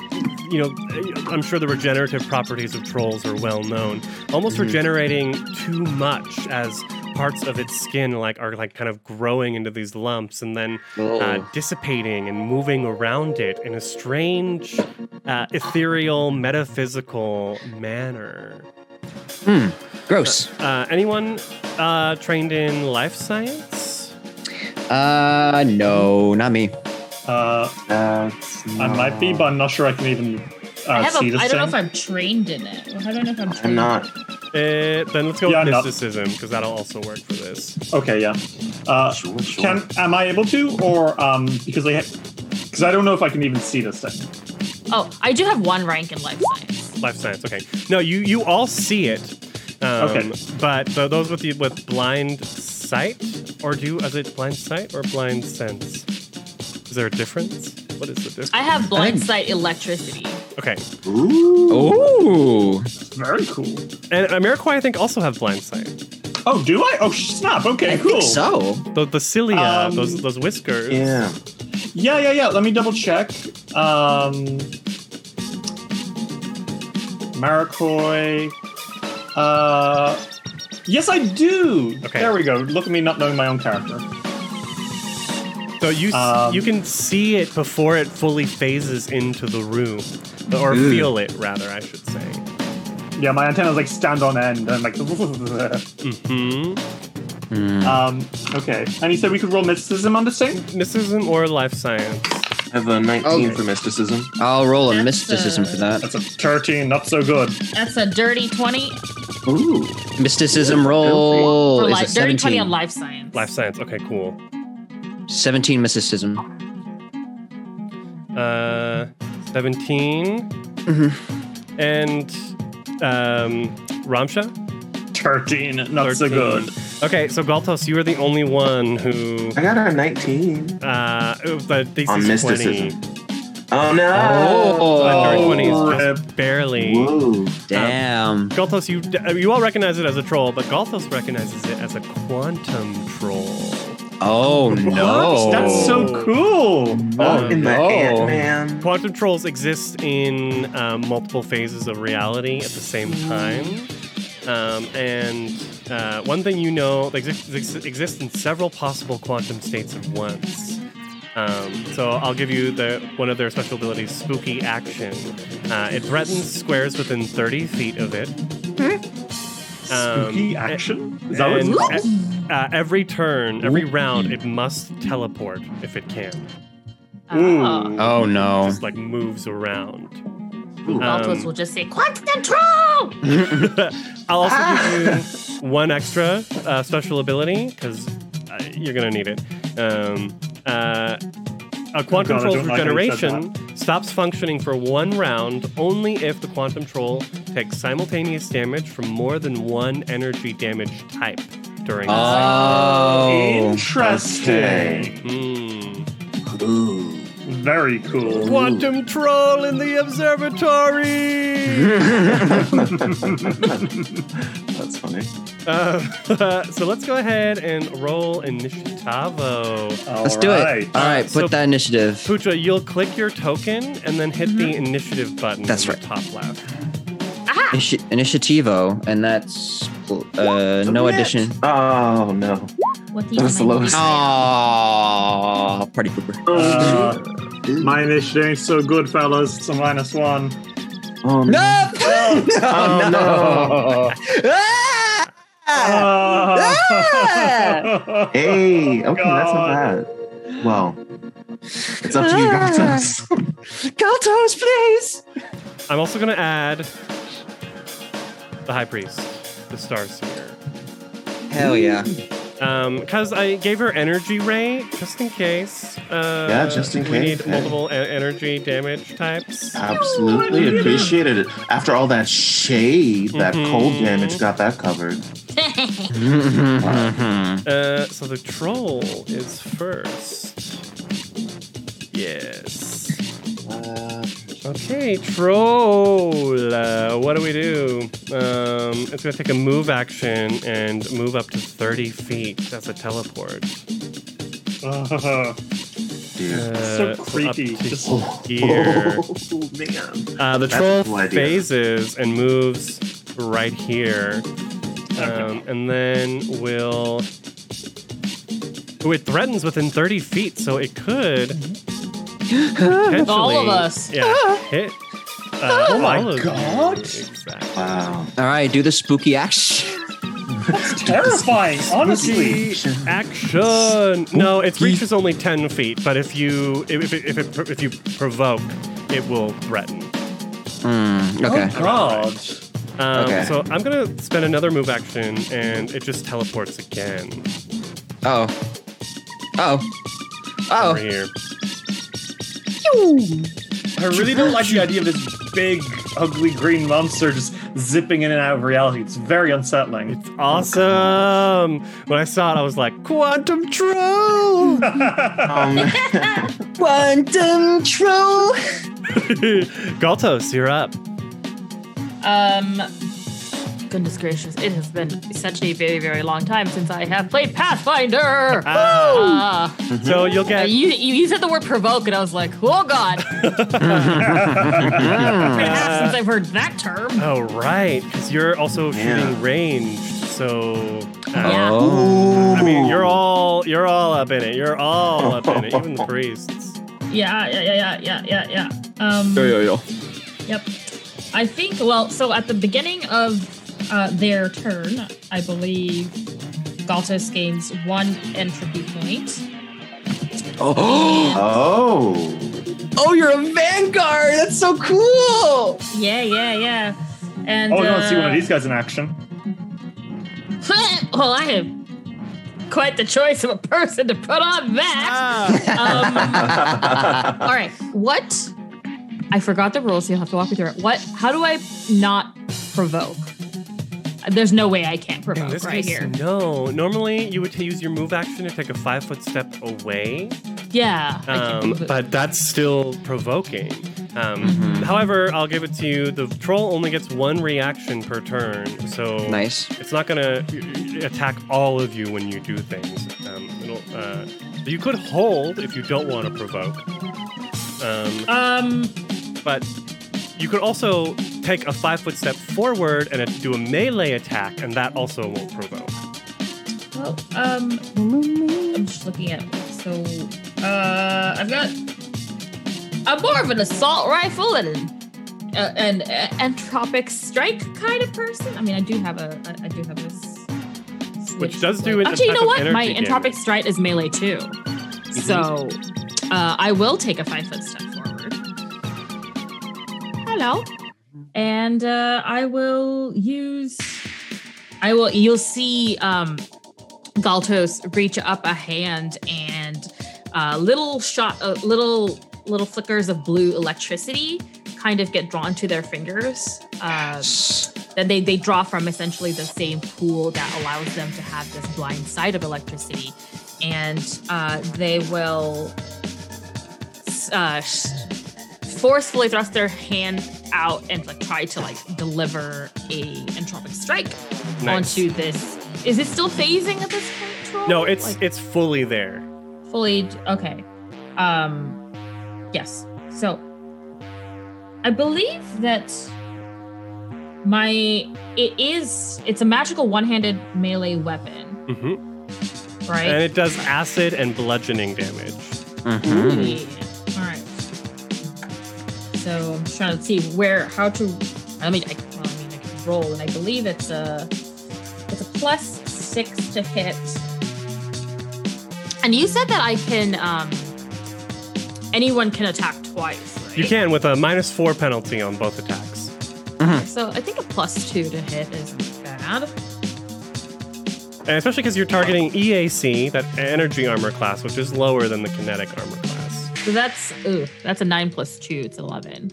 you know eh, i'm sure the regenerative properties of trolls are well known almost Mhm. regenerating too much as parts of its skin like are like kind of growing into these lumps and then uh, Oh. dissipating and moving around it in a strange uh, ethereal metaphysical manner Hmm. Gross. uh, anyone uh, trained in life science Uh, no, not me. Uh, That's I might be, but I'm not sure I can even uh, I have see a. this I don't know thing. if I'm trained in it. I don't know if I'm trained. I'm not. Uh, then let's go Yeah, with no. mysticism because that'll also work for this. Okay, yeah. Uh, Sure, sure. can am I able to, or um, because they, because I don't know if I can even see this thing. Oh, I do have one rank in life science. Life science. Okay. No, you you all see it. Um, Okay. But th- those with you with blind sight, or do as it blind sight or blind sense? Is there a difference? What is the difference? I have blind think- sight electricity. okay. Ooh. Ooh. Very cool. And Ameriquai, I think, also have blind sight. Oh, do I? Oh, snap. Okay, I cool. think so. The the cilia, Um, those those whiskers. Yeah. Yeah, yeah, yeah. Let me double check. Um, Maraquoi. Uh, yes, I do. Okay. There we go. Look at me not knowing my own character. So you Um, you can see it before it fully phases into the room, or Ooh. feel it rather, I should say. Yeah, my antennas like stand on end and like. hmm Hmm. um, okay. And you said we could roll mysticism on this thing. Mysticism or life science. I have a 19 Okay. for mysticism. I'll roll a That's, mysticism uh, for that. That's a 13, not so good. That's a dirty twenty. Ooh. Mysticism roll. For is life, it dirty 20 on life science. Life science. Okay, cool. 17 mysticism. Uh, 17. Mhm. And um, Ramsha? 13, not so good. Okay, so Galtos, you are the only one who. I got a 19 Uh, it was the DC's on 20. mysticism. Oh no! Oh. Dirty 20 is barely. Whoa. Damn. Galtos, you uh, you all recognize it as a troll, but Galtos recognizes it as a quantum troll. Oh no. That's so cool. Oh, in the. Ant Man. Quantum trolls exist in um, multiple phases of reality at the same time. Um, and uh, one thing you know, they exist, exist, exist in several possible quantum states at once. Um, so I'll give you the one of their special abilities, Spooky Action. Uh, it threatens squares within 30 feet of it. Um, Spooky action? Is that what it's and called? e- uh, every turn, every round, it must teleport if it can. Oh. Oh no. Just like moves around. Galtos Um, will just say, Quantum Control! I'll also give you one extra uh, special ability because uh, you're gonna need it. Um, uh, a quantum God, troll's don't like how you said regeneration stops functioning for one round only if the quantum troll takes simultaneous damage from more than one energy damage type during the Oh. Interesting. Okay. cycle. Hmm. Ooh. Very cool. Quantum troll in the observatory. That's funny. uh, so let's go ahead and roll initiativo. Let's do it. All right, put So- that initiative. Pucha, you'll click your token and then hit the initiative button That's right. top left. Initi- initiativo, and that's uh, no addition. Oh no. What do you That's the mean? lowest. Oh, party pooper. Uh, my initiative ain't so good, fellas. It's a minus one. Oh No! Oh, no. Ah! Oh. Hey, okay, that's not bad. Well, it's up to you, Gatos. Galtos, please! I'm also going to add the High Priest, the Starseer. Hell yeah. Because I gave her Energy Ray, just in case. Uh, Yeah, just in We case, We need hey. multiple e- energy damage types. Absolutely appreciated it. After all that shade, that cold damage got that covered. Uh, so the troll is first. Yes. Okay, troll. Uh, what do we do? Um, it's gonna take a move action and move up to 30 feet. That's a teleport. Uh, So creepy. Just- here. Oh, man. Uh, the That's troll cool phases and moves right here. Um, and then we'll. Oh, it threatens within 30 feet, so it could potentially. With all of us. Yeah, hit. Uh, Oh my all of you. God. Exactly. Wow. All right, do the spooky action. That's terrifying, honestly. Action! No, its reach is only 10 feet, but if you if, if, if, it, if you provoke, it will threaten. Hmm, okay. Oh God. Um, Okay. So I'm gonna spend another move action, and it just teleports again Oh. Oh. Oh. over Oh. Here. I really don't like the idea of this big, ugly green monster just zipping in and out of reality. It's very unsettling. It's awesome. When I saw it, I was like, "Quantum troll!" Um, Quantum troll. Galtos, you're up. Um, goodness gracious, it has been such a very, very long time since I have played Pathfinder. Ah. Ah, So you'll uh, get you, you said the word provoke, and I was like, oh god, it's been a since I've heard that term. Oh right, because you're also Yeah. shooting range, So uh, Yeah. Oh. I mean, you're all you're all up in it. You're all up in it. Even the priests. Yeah, yeah, yeah, yeah, yeah, yeah, Um. yeah. Um, Yep. I think, well, so at the beginning of uh, their turn, I believe Galtos gains one entropy point. Oh. oh. oh, you're a vanguard. That's so cool. Yeah, yeah, yeah. And oh, I want to see one uh, of these guys in action. well, I have quite the choice of a person to put on that. Um, all right, what? I forgot the rules. So you'll have to walk me through it. What? How do I not provoke? There's no way I can't provoke this right case, here. no. Normally, you would use your move action to take a five foot step away, Yeah, um, but that's still provoking. Um, Mm-hmm. However, I'll give it to you. The troll only gets one reaction per turn, so Nice. it's not gonna attack all of you when you do things. Um, it'll, uh, you could hold if you don't want to provoke, um, um, but you could also take a five foot step forward and do a melee attack, and that also won't provoke. well, um, I'm just looking at. So, uh, I've got. I'm more of an assault rifle and an, uh, an uh, entropic strike kind of person. I mean, I do have a. I I do have this. Which does do an- Actually, you know what? My entropic strike is melee too. So, uh, I will take a five foot step. Hello. And uh, I will use. I will. You'll see um, Galtos reach up a hand and uh, little shot, uh, little little flickers of blue electricity kind of get drawn to their fingers. Uh, that they, they draw from essentially the same pool that allows them to have this blind sight of electricity. And uh, they will uh, forcefully thrust their hand out and like try to like deliver a entropic strike Nice. onto this. Is it still phasing at this point? Troll? No, it's Like, it's fully there. fully okay. Um, yes. So I believe that my it is it's a magical one-handed melee weapon, hmm right? And it does acid and bludgeoning damage. Mhm. Yeah. All right. So I'm just trying to see where how to. I mean, I, well, I mean, I can roll, and I believe it's a it's a plus six to hit. And you said that I can. um Anyone can attack twice. Right? You can with a minus four penalty on both attacks. So I think a plus two to hit isn't bad. And especially because you're targeting EAC, that energy armor class, which is lower than the kinetic armor class. So that's ooh, that's a nine plus two. It's eleven.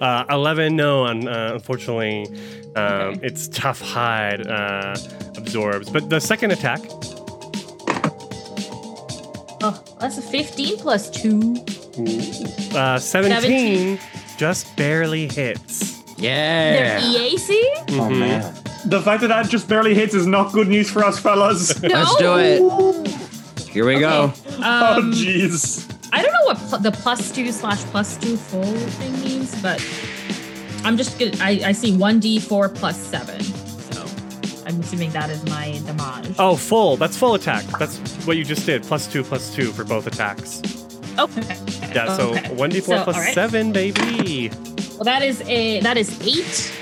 Uh, 11, no, un- uh, unfortunately, um, Okay. it's tough hide uh, absorbs. But the second attack, Oh, that's a fifteen plus two. uh, 17, 17. just barely hits. Yeah. Their Yeah. EAC? Oh Mhm. man. The fact that that just barely hits is not good news for us, fellas. No. Let's do it. Here we go. Okay. oh, Um, jeez. I don't know what pl- the plus two slash plus two full thing means, but I'm just gonna. I, I see one d four plus seven, so I'm assuming that is my damage. Oh, full. That's full attack. That's what you just did. Plus two, plus two for both attacks. okay. Yeah, so Okay. 1d4 So, plus right. 7, baby. Well, that is a that is eight.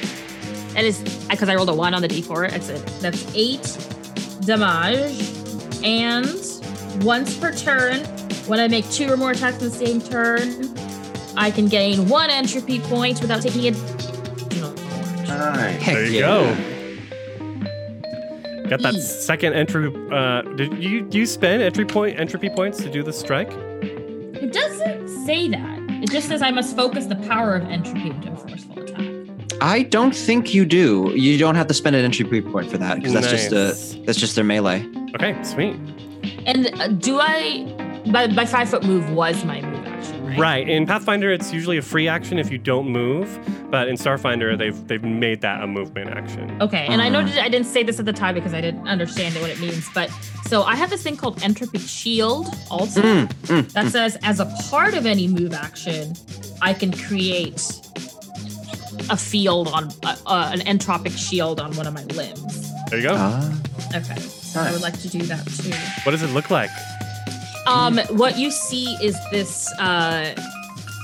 That is because I rolled a one on the d4. That's it. That's eight damage, and once per turn, when I make two or more attacks in the same turn, I can gain one entropy point without taking it. Nice. Heck There you yeah. go. Got that second entry. Uh, did you do you spend entry point entropy points to do the strike? It doesn't say that. It just says I must focus the power of entropy into a forceful attack. I don't think you do. You don't have to spend an entry point for that because that's just a that's just their melee. Okay, sweet. And uh, do I? My, my five foot move was my move action, right? Right. In Pathfinder, it's usually a free action if you don't move, but in Starfinder, they've they've made that a movement action. Okay, and I know. I didn't say this at the time because I didn't understand what it means, but so I have this thing called Entropy Shield also Mm, mm, that says as a part of any move action, I can create a field on uh, uh, an entropic shield on one of my limbs. There you go. ah. Okay, so I would like to do that too. what does it look like? Um, what you see is this. Uh,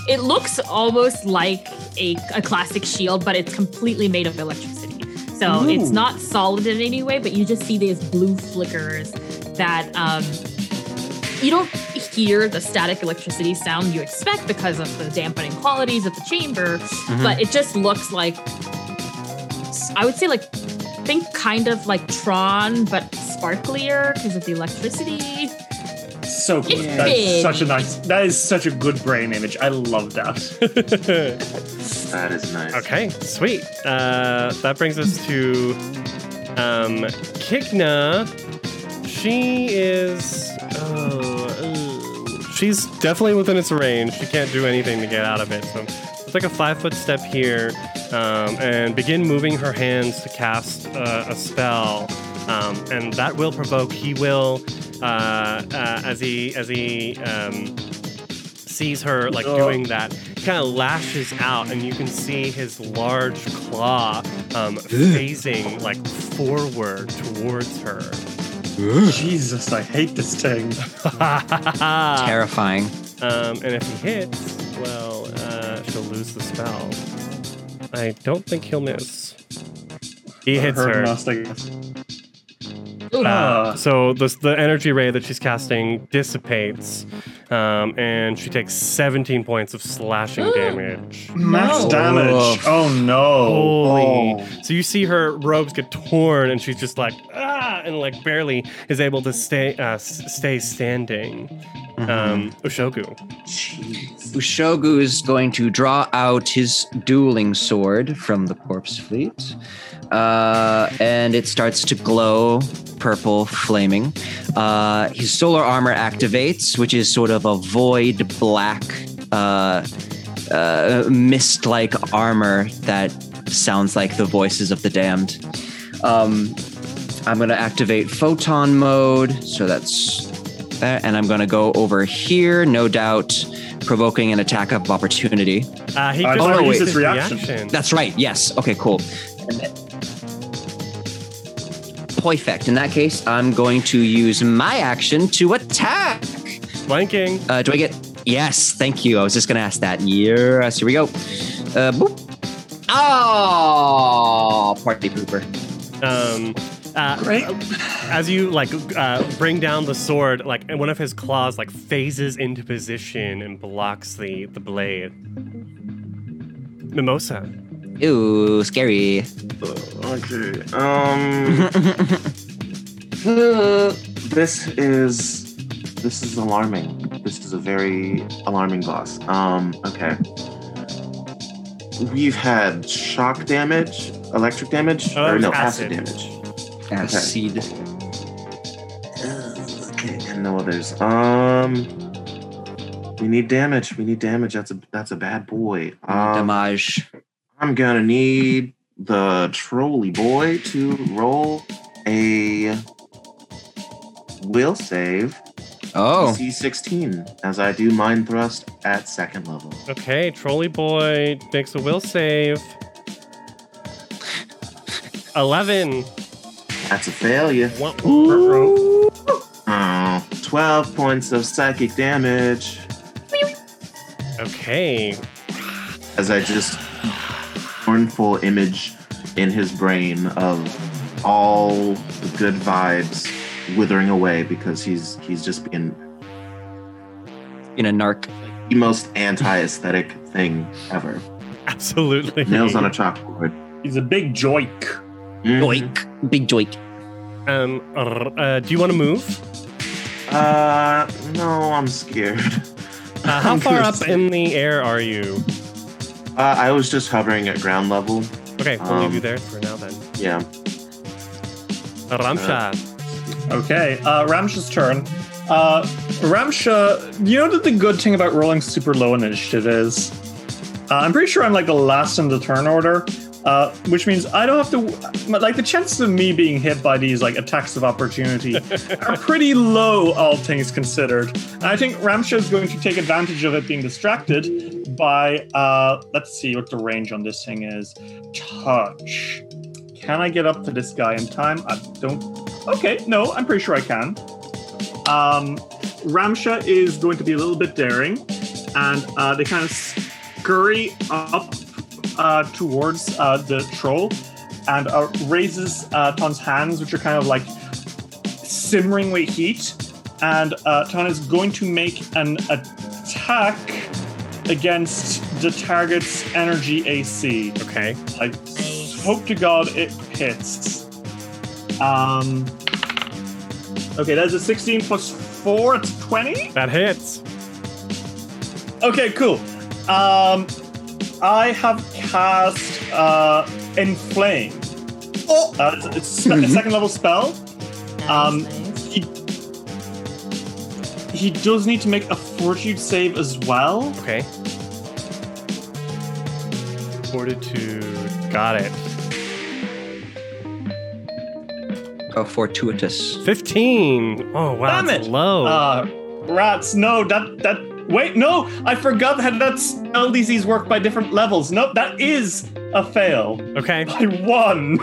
it looks almost like a, a classic shield, but it's completely made of electricity. So Ooh. it's not solid in any way, but you just see these blue flickers that um, you don't hear the static electricity sound you expect because of the dampening qualities of the chamber, Mhm. but it just looks like I would say like think kind of like Tron, but sparklier because of the electricity. So cool. It's That's big. such a nice. That is such a good brain image. I love that. That is nice. okay, sweet. Uh, that brings us to um, Kikna. She is. Oh, uh, she's definitely within its range. She can't do anything to get out of it. So it's like a five foot step here um, and begin moving her hands to cast uh, a spell. Um, and that will provoke. He will, uh, uh, as he as he um, sees her like Ugh. doing that, kind of lashes out, and you can see his large claw um, phasing like forward towards her. Jesus, I hate this thing. Terrifying. Um, and if he hits, well, uh, she'll lose the spell. I don't think he'll miss. He hits Her her. Must, I guess. Uh, Ah. so the the energy ray that she's casting dissipates, um, and she takes 17 points of slashing damage. Max No. damage. Oh no. Holy! Oh. So you see her robes get torn, and she's just like ah, and like barely is able to stay uh, s- stay standing. Um, Ushogu. Jeez. Ushogu is going to draw out his dueling sword from the corpse fleet. Uh, and it starts to glow purple, flaming. Uh, his solar armor activates, which is sort of a void black, uh, uh, mist like armor that sounds like the voices of the damned. Um, I'm going to activate photon mode. So that's that. And I'm going to go over here, no doubt, provoking an attack of opportunity. Uh, he Uh, just oh, no, used wait. his His reaction. reaction. That's right. Yes. Okay, cool. And then- Perfect. In that case, I'm going to use my action to attack. Flanking. Uh, do I get? Yes. Thank you. I was just going to ask that. Yes. Here we go. Uh, boop. Oh, party pooper. Um, uh, Great. as you like uh, bring down the sword, like and one of his claws like phases into position and blocks the the blade. Mimosa. Ooh, scary. Okay. Um. uh, this is this is alarming. This is a very alarming boss. Um. Okay. We've had shock damage, electric damage, Oh, or no acid. acid, damage. Acid. Okay, and no others. Um. We need damage. We need damage. That's a that's a bad boy. Um, Damage. I'm gonna need the trolley boy to roll a will save Oh. C16 as I do mind thrust at second level. Okay, trolley boy makes a will save. Eleven. That's a failure. Wah- Oh, 12 points of psychic damage Okay. as I just mournful image in his brain of all the good vibes withering away because he's he's just been In a narc. the most anti-aesthetic thing ever. Absolutely. Nails on a chalkboard. He's a big joik. Mhm. Joik. Big joik. Um. Uh, do you want to move? Uh, no, I'm scared. Uh, how I'm far up say- in the air are you? Uh, I was just hovering at ground level. Okay, we'll leave you Um, there for now then. Yeah. Ramsha. Okay, uh, Ramsha's turn. Uh, Ramsha, you know that the good thing about rolling super low initiative is? Uh, I'm pretty sure I'm like the last in the turn order, uh, which means I don't have to. Like the chances of me being hit by these like attacks of opportunity are pretty low, all things considered. And I think Ramsha is going to take advantage of it being distracted by. Uh, let's see what the range on this thing is. Touch. Can I get up to this guy in time? I don't Okay, no, I'm pretty sure I can. Um, Ramsha is going to be a little bit daring, and uh, they kind of scurry up towards uh, the troll and uh, raises uh, Ton's hands, which are kind of like simmering with heat. And uh, Ton is going to make an attack against the target's energy AC. Okay. I hope to God it hits. Um. Okay, that's a 16 plus 4, it's 20? That hits. Okay, cool. Um, I have cast uh, Inflame. Oh. Uh, it's it's spe- a second level spell. Um, He, he does need to make a fortitude save as well. Okay. Fortitude. Got it. Oh, fortuitous. 15. Oh, wow. Damn that's it. low. Uh, rats, no, that, that, wait, no, I forgot that that's LDCs work by different levels. Nope, that is a fail okay. by one.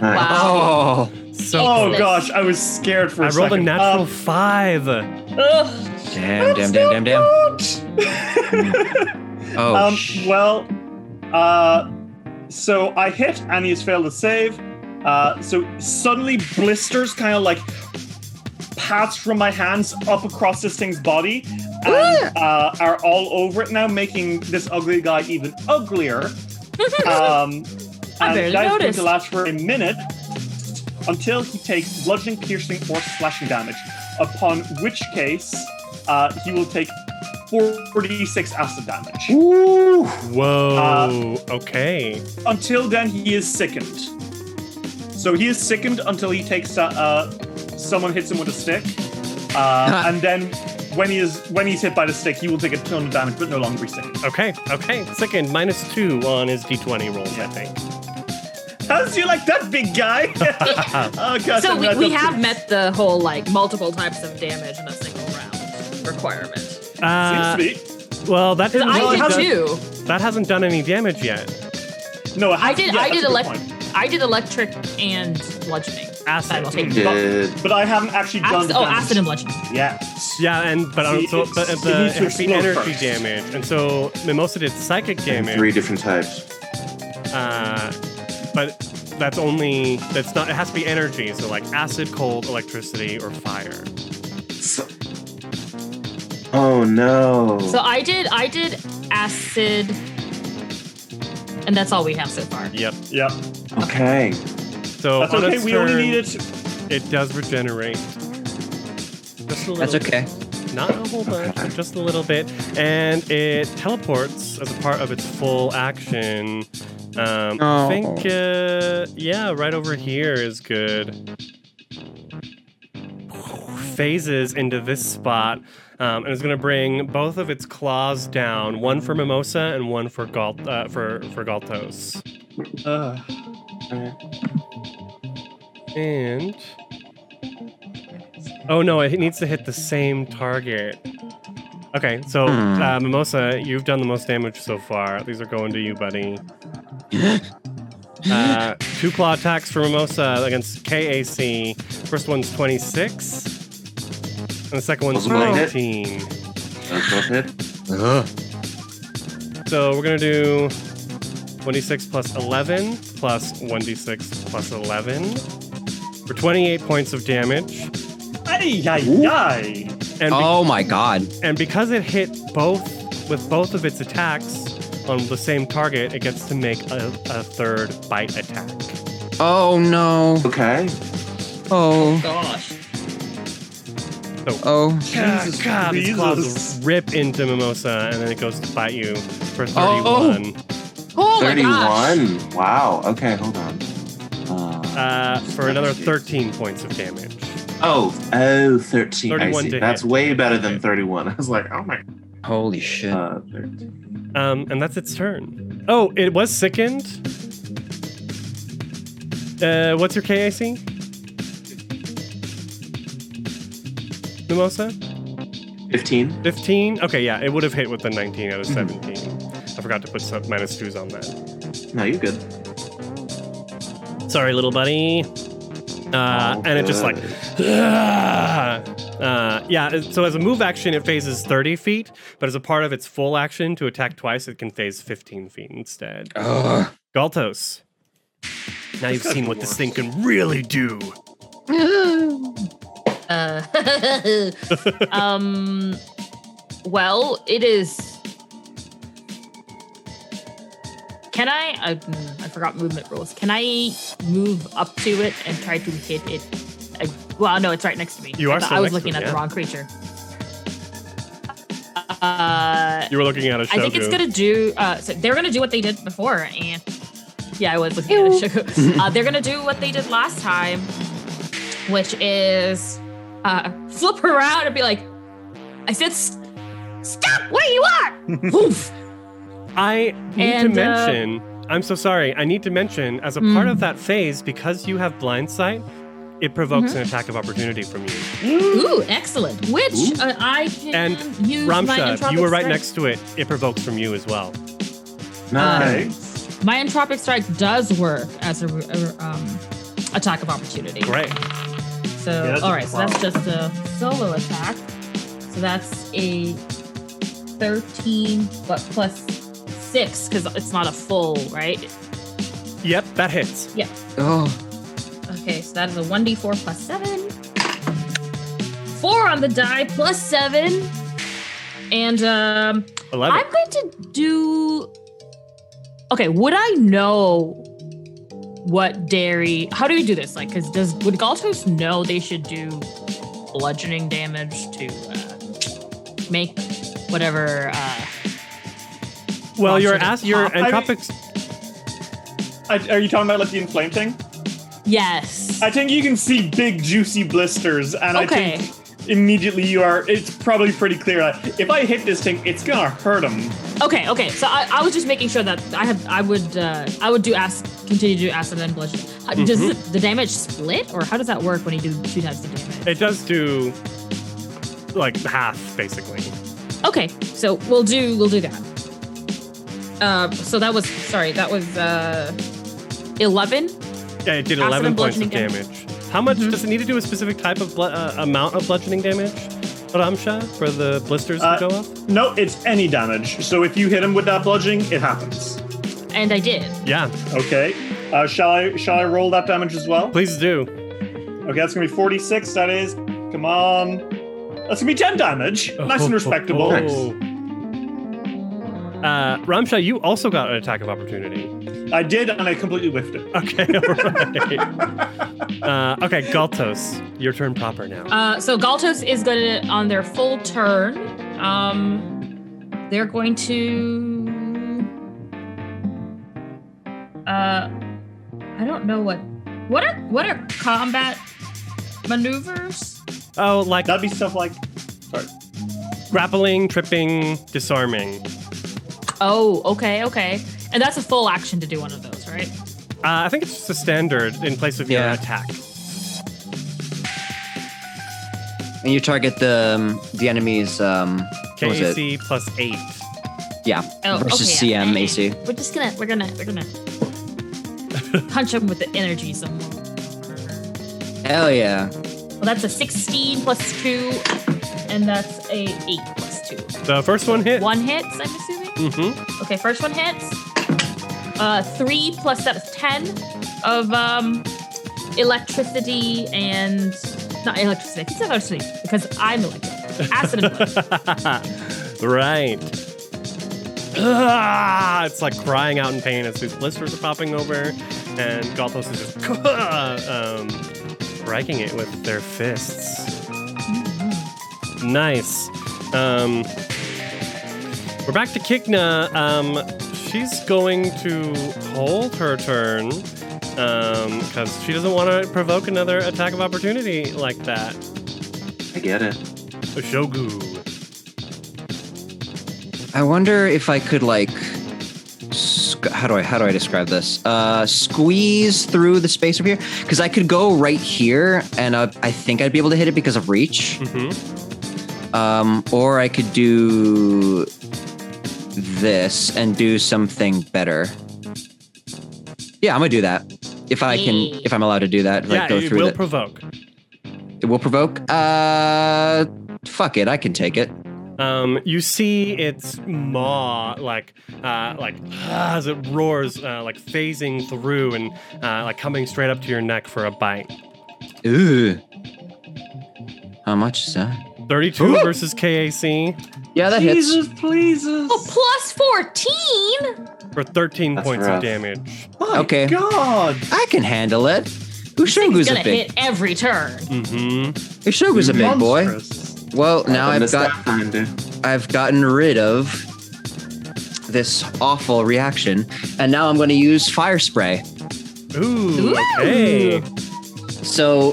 Wow. Oh, So Oh Excellent. gosh, I was scared for a I rolled a second. natural Um, five. Ugh. damn, damn, damn, damn, damn. Oh, um, sh- well, uh, so I hit and he's failed to save. Uh, so suddenly blisters kind of like pass from my hands up across this thing's body and uh, are all over it now, making this ugly guy even uglier. Um, I and barely that is going to last for a minute until he takes bludgeoning, piercing, or slashing damage. Upon which case, uh, he will take 46 acid damage. Ooh, Whoa. okay. Until then, he is sickened. So he is sickened until he takes uh, uh someone hits him with a stick, uh, and then when he is when he's hit by the stick, he will take a ton of damage, but no longer be sickened. Okay. Okay. Second, minus two on his d20 rolls, I think. How's you like that, big guy? oh gosh, So I'm we, we have met the whole like multiple types of damage in a single round requirement. Uh, Seems to be. well, that didn't I really did done- too. That hasn't done any damage yet. No, it I did. yeah, I did a good elect. I did electric and bludgeoning. Acid. simultaneously. Did But I haven't actually done Acid, the oh, damage acid and bludgeoning. Yeah. Yeah, and but See, also it's- but it the, needs to it has to be energy first. damage, and so Mimosa did psychic and damage. three different types. Uh, but that's only that's not. It has to be energy, so like acid, cold, electricity, or fire. So- oh no. So I did. I did acid, and that's all we have so far. Yep. Yep. okay. So That's on okay. its We only need it. It does regenerate. Just a little that's bit. okay. Not a whole bunch, but just a little bit. And it teleports as a part of its full action. Um, I Oh. think, uh, yeah, right over here is good. Phases into this spot. Um, and it's going to bring both of its claws down, one for Mimosa and one for Galt uh, for for Galtos. Uh, And oh no, it needs to hit the same target. Okay, so Hmm. uh, Mimosa, you've done the most damage so far. These are going to you, buddy. Uh, two claw attacks for Mimosa against KAC. First one's 26, and the second one's Those will hit. 19. Those both hit. So we're gonna do 26 plus 11 plus 1d6 plus 11 for 28 points of damage. ay, ay, ay. And, be- Oh my god. and because it hit both with both of its attacks on the same target, it gets to make a, a third bite attack. Oh no. Okay. Oh. Gosh. Oh. Jesus God, these claws rip into Mimosa, and then it goes to bite you for Oh. 31. Oh, oh my gosh. 31. Wow. Okay, hold on. Uh, for another 13 points of damage. oh, oh, 13. I see. That's hit. way better than 31. I was like, oh my. Holy shit. Uh, 13. Um, and that's its turn. Oh, it was sickened. Uh, what's your KAC? Mimosa? 15. 15? Okay, yeah, it would have hit with the 19 out of 17. I forgot to put some minus twos on that. No, you're good. Sorry, little buddy. Uh, Oh, and it just like, uh, yeah. So as a move action, it phases 30 feet, but as a part of its full action to attack twice, it can phase 15 feet instead. Ugh. Galtos. Now you've seen the what this thing can really do. Uh, um. Well, it is. Can I? I, mm, I forgot movement rules. Can I move up to it and try to hit it? Uh, well, no, it's right next to me. You are I, thought I was looking at yeah. the wrong creature. Uh, You were looking at a show. I think it's gonna do. Uh, so they're gonna do what they did before, and yeah, I was looking at a show. uh, they're gonna do what they did last time, which is uh, flip around and be like, "I said, s- stop where you are." Woof. I need And, to uh, mention. I'm so sorry. I need to mention, as a Hmm. part of that phase, because you have blind sight, it provokes Mm-hmm. an attack of opportunity from you. Ooh, excellent. Which Ooh. uh, I can And use my Ramsha, entropic you were right strike. next to it. It provokes from you as well. Nice. My entropic strike does work as a, a, um, attack of opportunity. Great. So, Yeah, that's all so that's just a solo attack. So that's a 13, but plus six because it's not a full, right? Yep, that hits. Yep. Oh, Okay, so that is a 1d4 plus seven. Four on the die plus seven. And um, 11. I'm going to do. Okay, would I know what dairy? How do we do this? Like, because does would Galtos know they should do bludgeoning damage to uh, make whatever? Uh, well, your Ramsha ass, your I mean- I, are you talking about like the inflame thing? yes. I think you can see big juicy blisters, and I think immediately you are. It's probably pretty clear that if I hit this thing, it's gonna hurt him. Okay, okay. So I, I was just making sure that I have I would uh, I would do acid continue to do acid and bludgeoning. Uh, Does it, the damage split or how does that work when you do two times the damage? It does do like half, basically. Okay, so we'll do we'll do that. Uh, so that was sorry that was uh, eleven. Yeah, it did Acid 11 points of bludgeoning damage. How much Mhm. does it need to do a specific type of blu- uh, amount of bludgeoning damage, Ramsha, for the blisters Uh, to go off? No, it's any damage. So if you hit him with that bludgeoning, it happens. And I did. Yeah, Okay. Uh, shall I shall I roll that damage as well? please do. Okay, that's gonna be 46. That is. Come on. That's gonna be 10 damage. Nice and respectable. Oh. Nice. Uh, Ramsha, you also got an attack of opportunity. I did, and I completely whiffed it. Okay, all right. uh, okay, Galtos, your turn proper now. Uh, so Galtos is going to on their full turn. Um, they're going to. Uh, I don't know what. What are what are combat maneuvers? oh, like That'd be stuff like. Sorry. grappling, tripping, disarming. Oh, okay, okay. And that's a full action to do one of those, right? Uh, I think it's just a standard in place of your attack. and you target the um, the enemy's um, what was? KAC plus eight. Yeah, Oh, versus okay, yeah. CM AC. We're just gonna we're gonna we're gonna punch them with the energy some more. Hell yeah! Well, that's a 16 plus two, and that's a eight plus two. The first one hit. One hits, I'm assuming. Mm-hmm. Okay, first one hits. Uh, three plus that's ten of um electricity and not electricity. It's electricity because I'm electric. Acid and blood. right. Ah, it's like crying out in pain as these blisters are popping over, and Galtos is just um, striking it with their fists. Nice. Um, we're back to Kikna. Um, she's going to hold her turn because she doesn't want to provoke another attack of opportunity like that. I get it. Shogu. I wonder if I could like. How do I how do I describe this? Uh, squeeze through the space over here because I could go right here, and uh, I think I'd be able to hit it because of reach. Mm-hmm. Um, or I could do this and do something better. Yeah, I'm gonna do that. If I can, if I'm allowed to do that, like Yeah, go through it will the, provoke. it will provoke. Uh, fuck it, I can take it. Um, you see its maw like uh, like as it roars, uh, like phasing through and uh, like coming straight up to your neck for a bite. Ooh, how much is that? 32 Ooh. versus KAC Yeah, that hits. Jesus, pleases. Oh, plus 14? for 13 That's points of damage. My Okay. God. I can handle it. He's Ushogu's gonna a big. hit every turn. Mm-hmm. Ushogu's a big boy. Monstrous. Well, now I've to got I've gotten rid of this awful reaction, and now I'm going to use fire spray. Ooh, Ooh. okay. So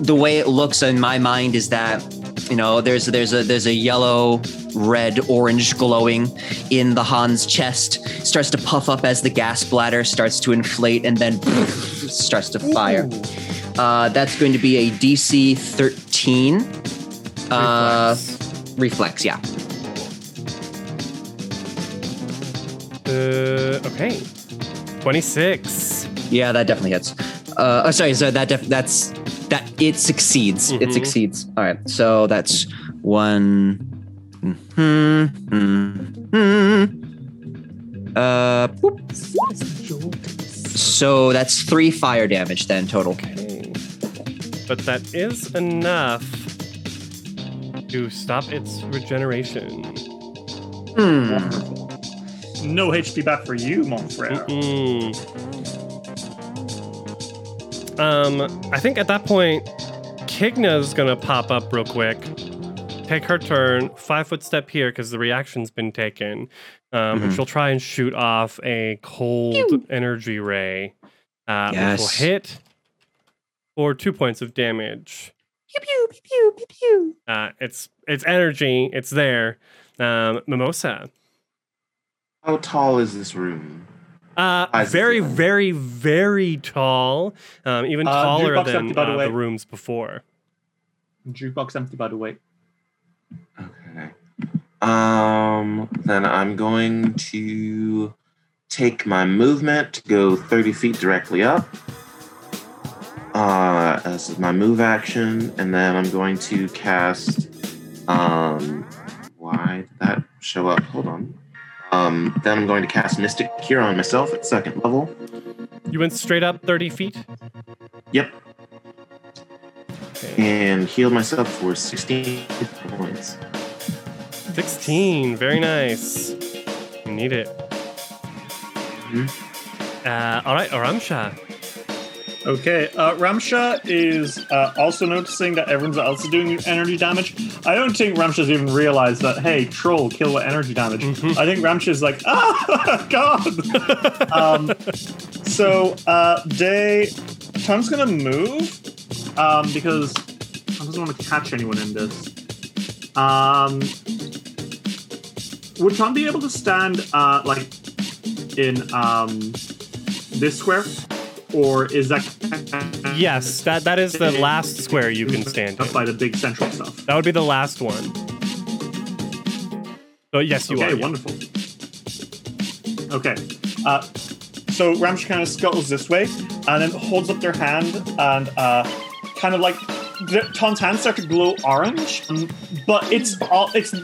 the way it looks in my mind is that you know there's there's a there's a yellow red orange glowing in the Haan's chest starts to puff up as the gas bladder starts to inflate and then starts to fire. Uh, that's going to be a DC 13 uh, Reflex. reflex. Yeah. Uh, okay. 26. Yeah, that definitely hits. Uh, oh, sorry. So that def- that's that it succeeds. It Mhm. succeeds. All right. So that's one. Hmm. Hmm. Uh. whoop. So that's three fire damage then total. Okay. But that is enough to stop its regeneration. Hmm. No HP back for you, mon frere. Mm. Um, I think at that point, Kigna's gonna pop up real quick, take her turn, five foot step here because the reaction's been taken. Um, and Mhm. she'll try and shoot off a cold energy ray, uh, which will hit for two points of damage. Pew, pew, pew, pew, pew, pew. Uh, it's it's energy, it's there. Um, Mimosa, How tall is this room? Uh, very, very, very tall. Um, even Uh, taller than empty, by the uh, way. the rooms before. Jukebox empty, by the way. Okay. Um, then I'm going to take my movement to go 30 feet directly up. Uh, as my move action, and then I'm going to cast. Um, why did that show up? Hold on. Um, then I'm going to cast Mystic Cure on myself at second level. You went straight up 30 feet. Yep, Okay. and heal myself for 16 points. 16. Very nice. You need it. Mhm. Uh, all right, Aramsha. Okay, uh, Ramsha is uh, also noticing that everyone else is doing energy damage. I don't think Ramsha's even realized that, hey, troll, kill with energy damage. Mhm. I think Ramsha's like, ah, God! um, so, uh, they. Tom's gonna move um, because Tom doesn't want to catch anyone in this. Um, would Tom be able to stand, uh, like, in um, this square? Or is that Yes, that, that is the last square you can stand in. by the big central stuff? That would be the last one. So yes, you okay, are. yeah. wonderful. Okay, uh, so Ramsh kind of scuttles this way and then holds up their hand and uh, kind of like the- Tom's hands start to glow orange, but it's all it's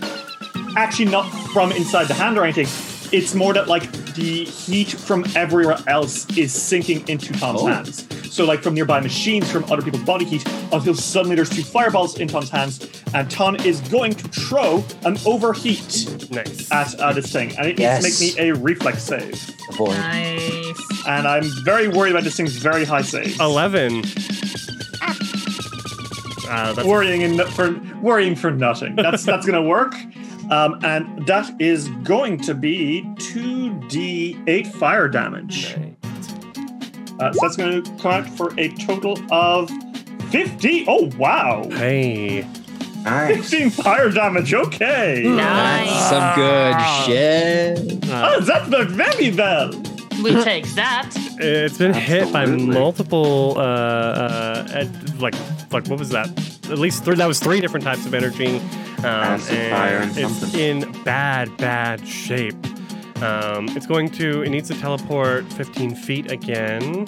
actually not from inside the hand or anything. It's more that like the heat from everywhere else is sinking into Tom's Oh. hands. So like from nearby machines, from other people's body heat, until suddenly there's two fireballs in Tom's hands, and Tom is going to throw an overheat Nice. at uh, this thing, and it Yes. needs to make me a reflex save. Boy. Nice. And I'm very worried about this thing's very high save. 11. Uh, that's worrying and for worrying for nothing. That's that's gonna work. Um, and that is going to be 2d8 fire damage. Uh, so that's going to come out for a total of 50. Oh, wow. Hey. Nice. 15 fire damage. Okay. Nice. Some good shit. Oh, that's the very well. We take that. It's been hit by multiple, uh, uh, like, like what was that? At least three. That was three different types of energy, um, Acid, fire, and it's something. in bad, bad shape. Um, it's going to. It needs to teleport 15 feet again.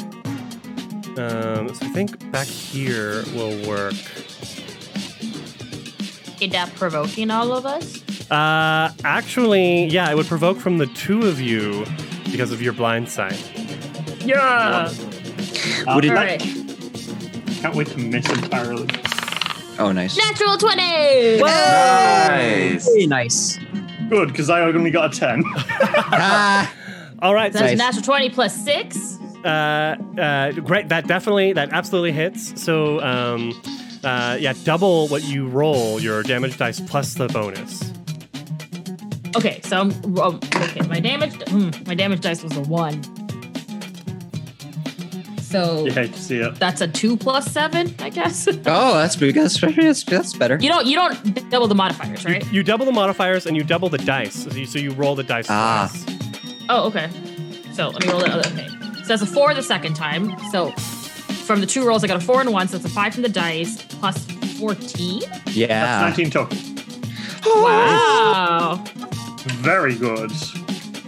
Um, so I think back here will work. Is that provoking all of us? Uh, actually, yeah, it would provoke from the two of you because of your blind sight. Yeah. Uh, Would it- All right. Can't wait to miss entirely. Oh, nice. Natural 20! Nice. Very nice. Good, because I only got a 10. ah, All right, so That's Nice. natural 20 plus 6. uh, uh, great. That definitely, that absolutely hits. So, um, uh, yeah, double what you roll your damage dice plus the bonus. Okay, so I'm um, okay. My damage, hmm, my damage dice was a one. So You hate to see it. that's a two plus seven, I guess. oh, that's big. That's, that's, that's better. don't you don't double the modifiers, right? You double the modifiers and you double the dice. So you, so you roll the dice Ah. twice. Oh, okay. So let me roll the other. Okay, so that's a four the second time. So from the two rolls, I got a four and one, so it's a five from the dice plus fourteen. Yeah, That's 19 total. Wow. Very good.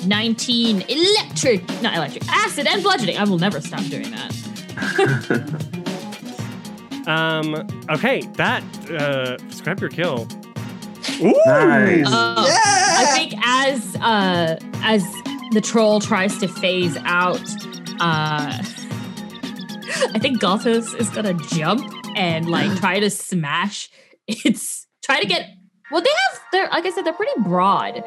19 electric, not electric, acid and bludgeoning. I will never stop doing that. Um, okay, that, uh, scrap your kill. Ooh! Nice. Uh, I think as uh, as the troll tries to phase out, uh, I think Galtos is gonna jump and like try to smash. It's try to get. Well, they have. They're like I said, they're pretty broad.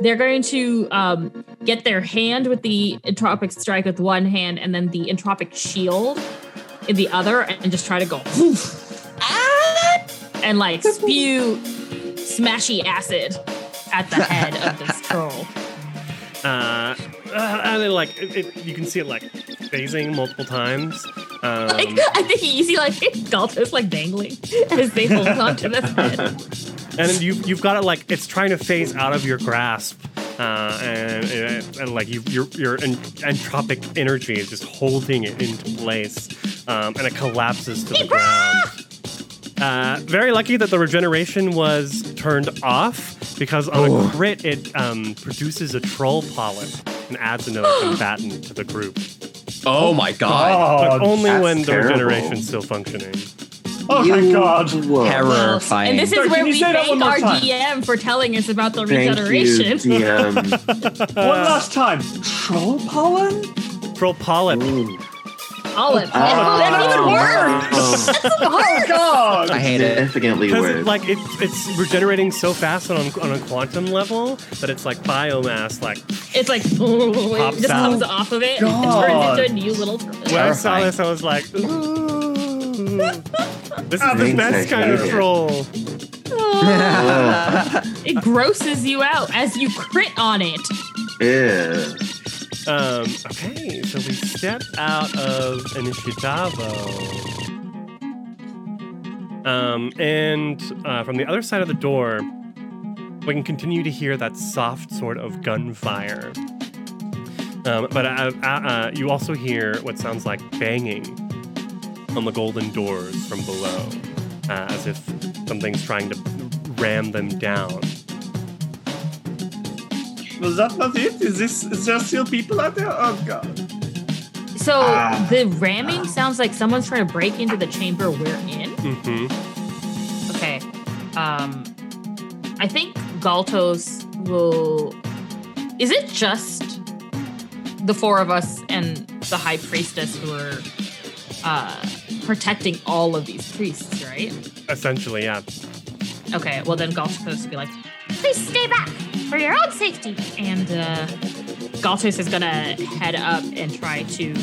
They're going to um, get their hand with the entropic strike with one hand, and then the entropic shield in the other, and just try to go ah, and like spew smashy acid at the head of this troll. Uh, uh, and then, like, it, it, you can see it, like, phasing multiple times. Um, Like, I think you see like Galtos like dangling as they hold on to the head. And then you, you've got it, like, it's trying to phase out of your grasp. Uh, and, and, and, like, you, your, your entropic energy is just holding it into place. Um, and it collapses to the ground. Uh, very lucky that the regeneration was turned off because on a crit it um, produces a troll polyp and adds another combatant to the group. Oh my god. But only that's when the terrible. regeneration's still functioning. Oh, my God. Whoa. Terrifying. And this is Sorry, where we thank our time? DM for telling us about the Thank regeneration. you, DM. One last time. Troll pollen? Troll pollen. Ooh. Olive. Oh, that's even worse. oh, That's even Oh, worse. God. I hate it. Significantly Because worse. like it, it's regenerating so fast on, on a quantum level that it's like biomass. Like It's like Pops it just out. comes off of it God. and turns into a new little. when I saw this, I was like, ooh, this is the best kind of troll. Ugh. It grosses you out as you crit on it. Ew. Um, okay, so we step out of Initiatavo. Um, and uh, from the other side of the door, we can continue to hear that soft sort of gunfire. Um, but uh, uh, uh, you also hear what sounds like banging on the golden doors from below, uh, as if something's trying to ram them down. Was that not it? Is this is there still people out there? Oh god. So Ah. the ramming sounds like someone's trying to break into the chamber we're in. Mm-hmm. Okay. Um I think Galtos will Is it just the four of us and the high priestess who are uh protecting all of these priests, right? Essentially, yeah. Okay, well then Galt's supposed to be like, please stay back for your own safety. And uh Galtos is gonna head up and try to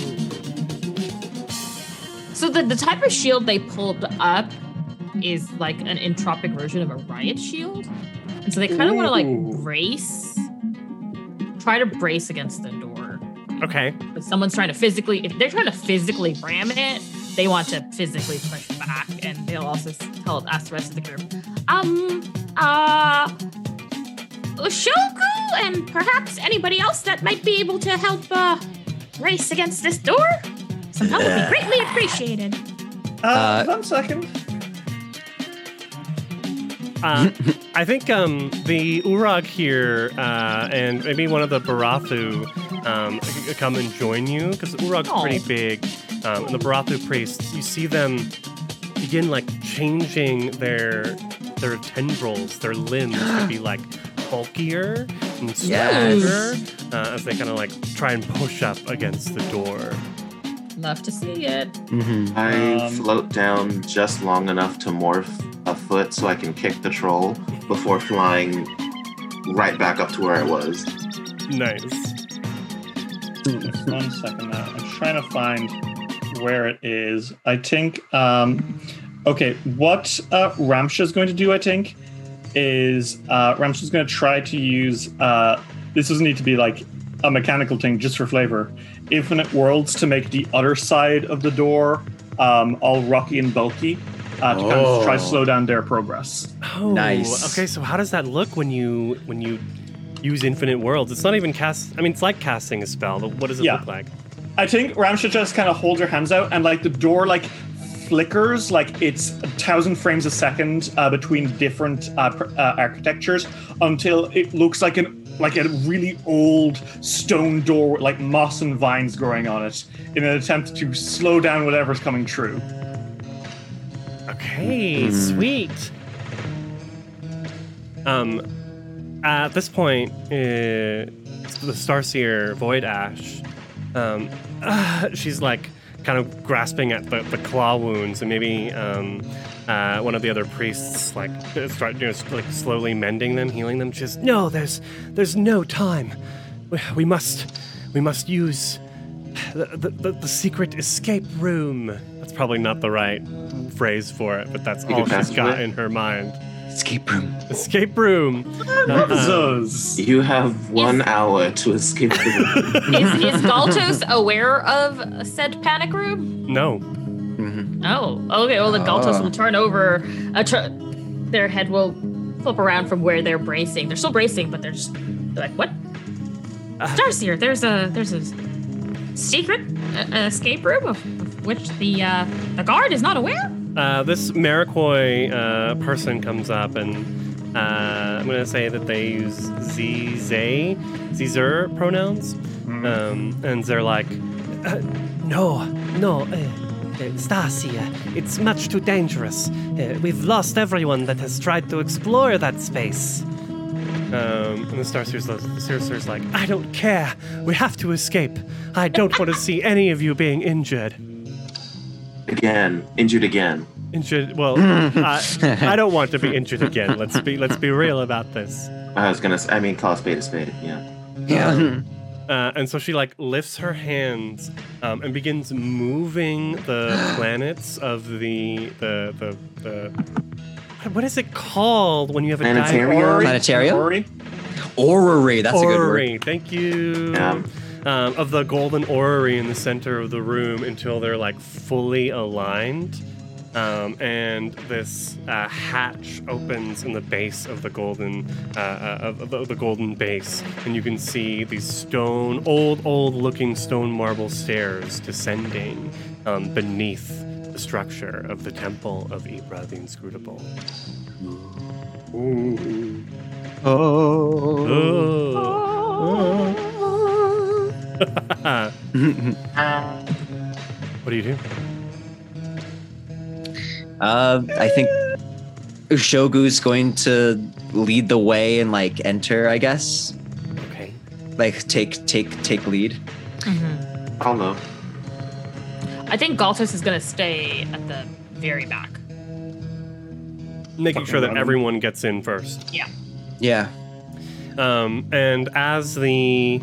So the, the type of shield they pulled up is like an entropic version of a riot shield. And so they kind of want to like brace try to brace against the door. Okay. But someone's trying to physically if they're trying to physically ram it, they want to physically push back and they'll also s- tell ask the rest of the group. Um uh Shoku and perhaps anybody else that might be able to help uh race against this door. Some help would be greatly appreciated. Uh, Uh, one second. Uh, I think um, the Urag here uh, and maybe one of the Barathu um, c- come and join you because Urag's Aw. pretty big. Um, and the Barathu priests, you see them begin like changing their their tendrils, their limbs to be like bulkier and Yes. stronger uh, as they kind of like try and push up against the door. Love to see it. Mhm. I Um, float down just long enough to morph a foot so I can kick the troll before flying right back up to where I was. Nice. Just one second now. I'm trying to find where it is. I think. Um, okay, what uh, Ramsha is going to do, I think, is uh, Ramsha is going to try to use. Uh, this doesn't need to be like a mechanical thing, just for flavor. Infinite worlds to make the other side of the door um, all rocky and bulky. Uh, to kind of try to Oh. slow down their progress. Oh, Nice. Okay, so how does that look when you when you use infinite worlds? It's not even cast. I mean, it's like casting a spell, but what does it Yeah. look like? I think Ramsha just kind of holds her hands out and like the door like flickers like it's a thousand frames a second uh, between different uh, pr- uh, architectures until it looks like an like a really old stone door with like moss and vines growing on it in an attempt to slow down whatever's coming true. Okay, Mhm. sweet. Um, at this point, uh, the Starseer Voidash, um, uh, she's like kind of grasping at the, the claw wounds, and maybe um, uh, one of the other priests like start you know, like slowly mending them, healing them. Just no, there's there's no time. We, we must we must use the, the, the, secret escape room. That's probably not the right phrase for it, but that's You all she's she's it got in her mind. Escape room. Escape room. Uh, Zuz. You have one hour to escape the room. Is, is Galtos aware of said panic room? no. Mhm. Oh, okay. Well, the Galtos Ah. will turn over. Uh, tr- their head will flip around from where they're bracing. They're still bracing, but they're just they're like, "What? Uh. Starseer, there's a there's a secret uh, escape room of, of which the uh, the guard is not aware." Uh, this Maraquoi uh, person comes up and uh, I'm going to say that they use Z, Zay, Zer pronouns. Um, and they're like, uh, no, no, uh, uh, Stasia, it's much too dangerous. Uh, we've lost everyone that has tried to explore that space. Um, and the Starseer's, the like, I don't care. We have to escape. I don't want to see any of you being injured. Again, injured again. Injured. Well, I, I don't want to be injured again. Let's be let's be real about this. I was gonna. I mean, call a spade a spade. Yeah. Yeah. Uh, and so she like lifts her hands um, and begins moving the planets of the the the, the what is it called when you have a Planetarium? diagram? Planetarium? Orrery? Orrery. That's a good word. Orrery. Thank you. Yeah. Um, of the golden orrery in the center of the room until they're like fully aligned. Um, and this uh, hatch opens in the base of the golden uh, uh, of the, the golden base, and you can see these stone, old, old-looking stone marble stairs descending um, beneath the structure of the temple of Ibra the Inscrutable. Oh. What do you do? Uh, I think Ushogu's going to lead the way and like enter. I guess Okay. like take take take lead. Although, I think Galtos is gonna stay at the very back. Making sure that everyone gets in first. Yeah. Yeah. Um, and as the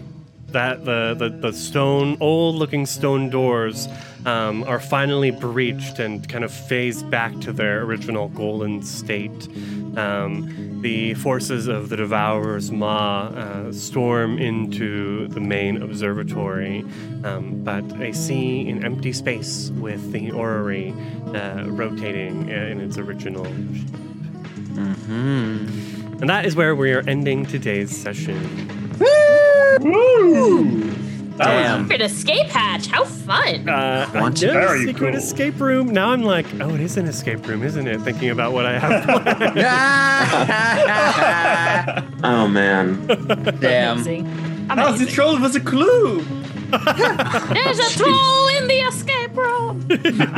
that the, the the stone old looking stone doors um, are finally breached and kind of phased back to their original golden state, um, the forces of the Devourer's Maw uh, storm into the main observatory, um, but they see an empty space with the orrery uh, rotating in its original Hmm. And that is where we are ending today's session. Damn. Secret escape hatch. How fun! Uh, Want to- yeah, Very secret cool. escape room. Now I'm like, oh, it is an escape room, isn't it? Thinking about what I have planned. oh man, Damn. Amazing. How's the troll was a clue? There's a troll in the escape room.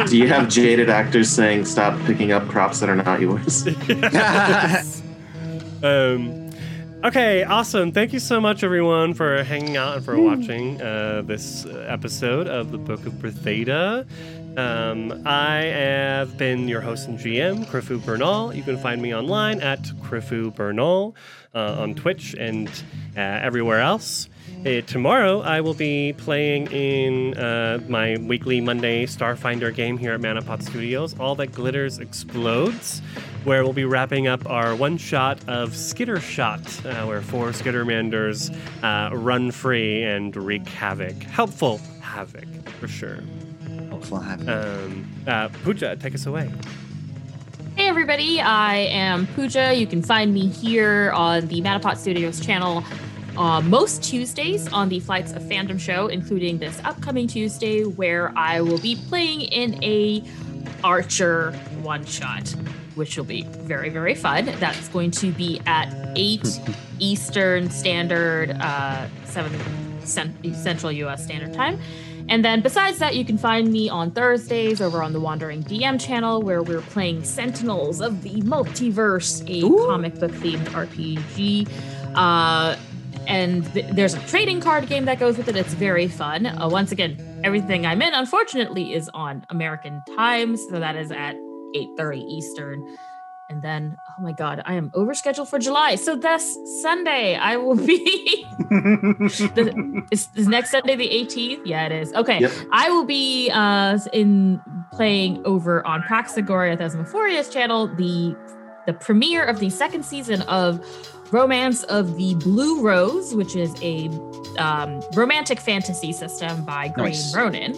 do you have jaded actors saying stop picking up props that are not yours? um, Okay, awesome. Thank you so much, everyone, for hanging out and for watching uh, this episode of the Book of Bretheda. Um, I have been your host and GM, Krifu Bernal. You can find me online at Krifu Bernal uh, on Twitch and uh, everywhere else. Uh, tomorrow, I will be playing in uh, my weekly Monday Starfinder game here at Manapot Studios. All that glitters explodes, where we'll be wrapping up our one shot of Skitter Shot, uh, where four Skittermanders uh, run free and wreak havoc. Helpful havoc, for sure. Helpful havoc. Um, uh, Pooja, take us away. Hey everybody, I am Pooja. You can find me here on the Matapot Studios channel uh, most Tuesdays on the Flights of Fandom show, including this upcoming Tuesday, where I will be playing in a Archer one shot, which will be very very fun. That's going to be at eight Eastern Standard, uh, seven cent- Central U.S. Standard Time. And then besides that, you can find me on Thursdays over on the Wandering DM channel where we're playing Sentinels of the Multiverse, a comic book themed RPG. Uh, and th- there's a trading card game that goes with it. It's very fun. Uh, once again, everything I'm in, unfortunately, is on American time, so that is at 8:30 Eastern. And then, oh my God, I am overscheduled for July. So this Sunday, I will be. the, is, is next Sunday the 18th? Yeah, it is. Okay. Yep. I will be uh, in playing over on Praxagoria Thesmophoria's channel the the premiere of the second season of Romance of the Blue Rose, which is a um, romantic fantasy system by Green Nice. Ronin.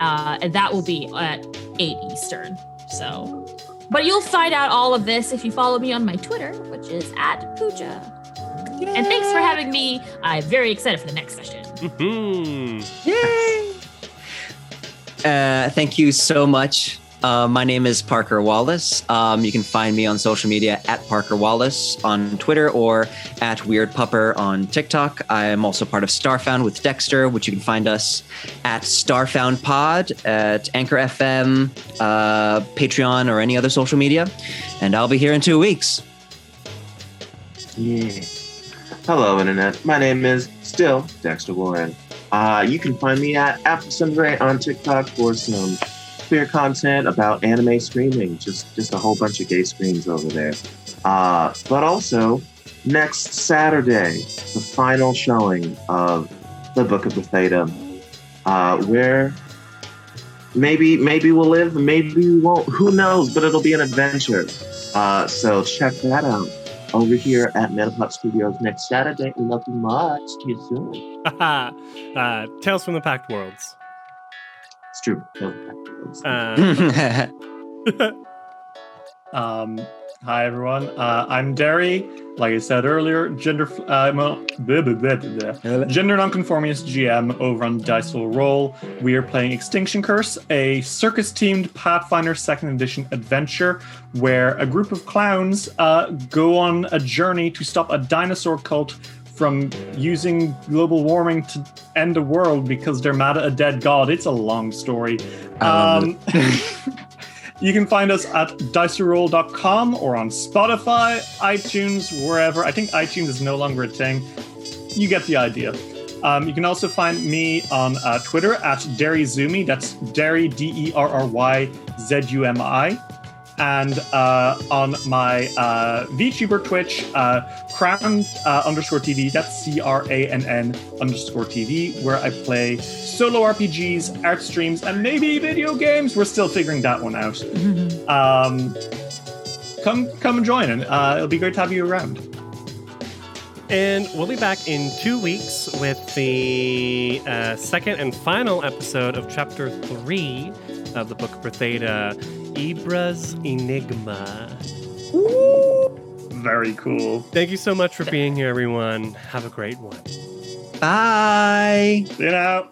Uh, and that will be at 8 Eastern. So, but you'll find out all of this if you follow me on my Twitter, which is at Pooja. And thanks for having me. I'm very excited for the next session. hmm Uh, thank you so much. Uh, my name is Parker Wallace. Um, you can find me on social media at Parker Wallace on Twitter or at Weird Pupper on TikTok. I am also part of Starfound with Dexter, which you can find us at Starfound Pod at Anchor FM, uh, Patreon, or any other social media. And I'll be here in two weeks. Yeah. Hello, Internet. My name is still Dexter Warren. Uh, you can find me at Apple Sunray on TikTok for some queer content about anime streaming. Just just a whole bunch of gay screens over there. Uh, but also, next Saturday, the final showing of the Book of Bretheda, uh, where maybe maybe we'll live, maybe we won't. Who knows? But it'll be an adventure. Uh, so check that out over here at Metapop Studios next Saturday. Love you much. See you soon. uh, Tales from the Pact Worlds. It's true. Uh, Um, hi everyone. Uh, I'm Derry. Like I said earlier, gender uh, well, blah, blah, blah, blah, blah. gender nonconformist GM over on Diceful Roll. We are playing Extinction Curse, a circus-themed Pathfinder Second Edition adventure where a group of clowns uh, go on a journey to stop a dinosaur cult from using global warming to end the world because they're mad at a dead god. It's a long story. Um, you can find us at diceroll.com or on Spotify, iTunes, wherever. I think iTunes is no longer a thing. You get the idea. Um, you can also find me on uh, Twitter at DerryZumi. That's Derry, D E R R Y Z U M I. And uh, on my uh, VTuber Twitch, uh, Crann uh, underscore TV, that's C R A N N underscore TV, where I play solo RPGs, art streams, and maybe video games. We're still figuring that one out. Um, come, come and join, and uh, it'll be great to have you around. and we'll be back in two weeks with the uh, second and final episode of Chapter 3 of the Book of Bretheda, Ibra's Enigma. Very cool. Thank you so much for being here, everyone. Have a great one. Bye. See you now.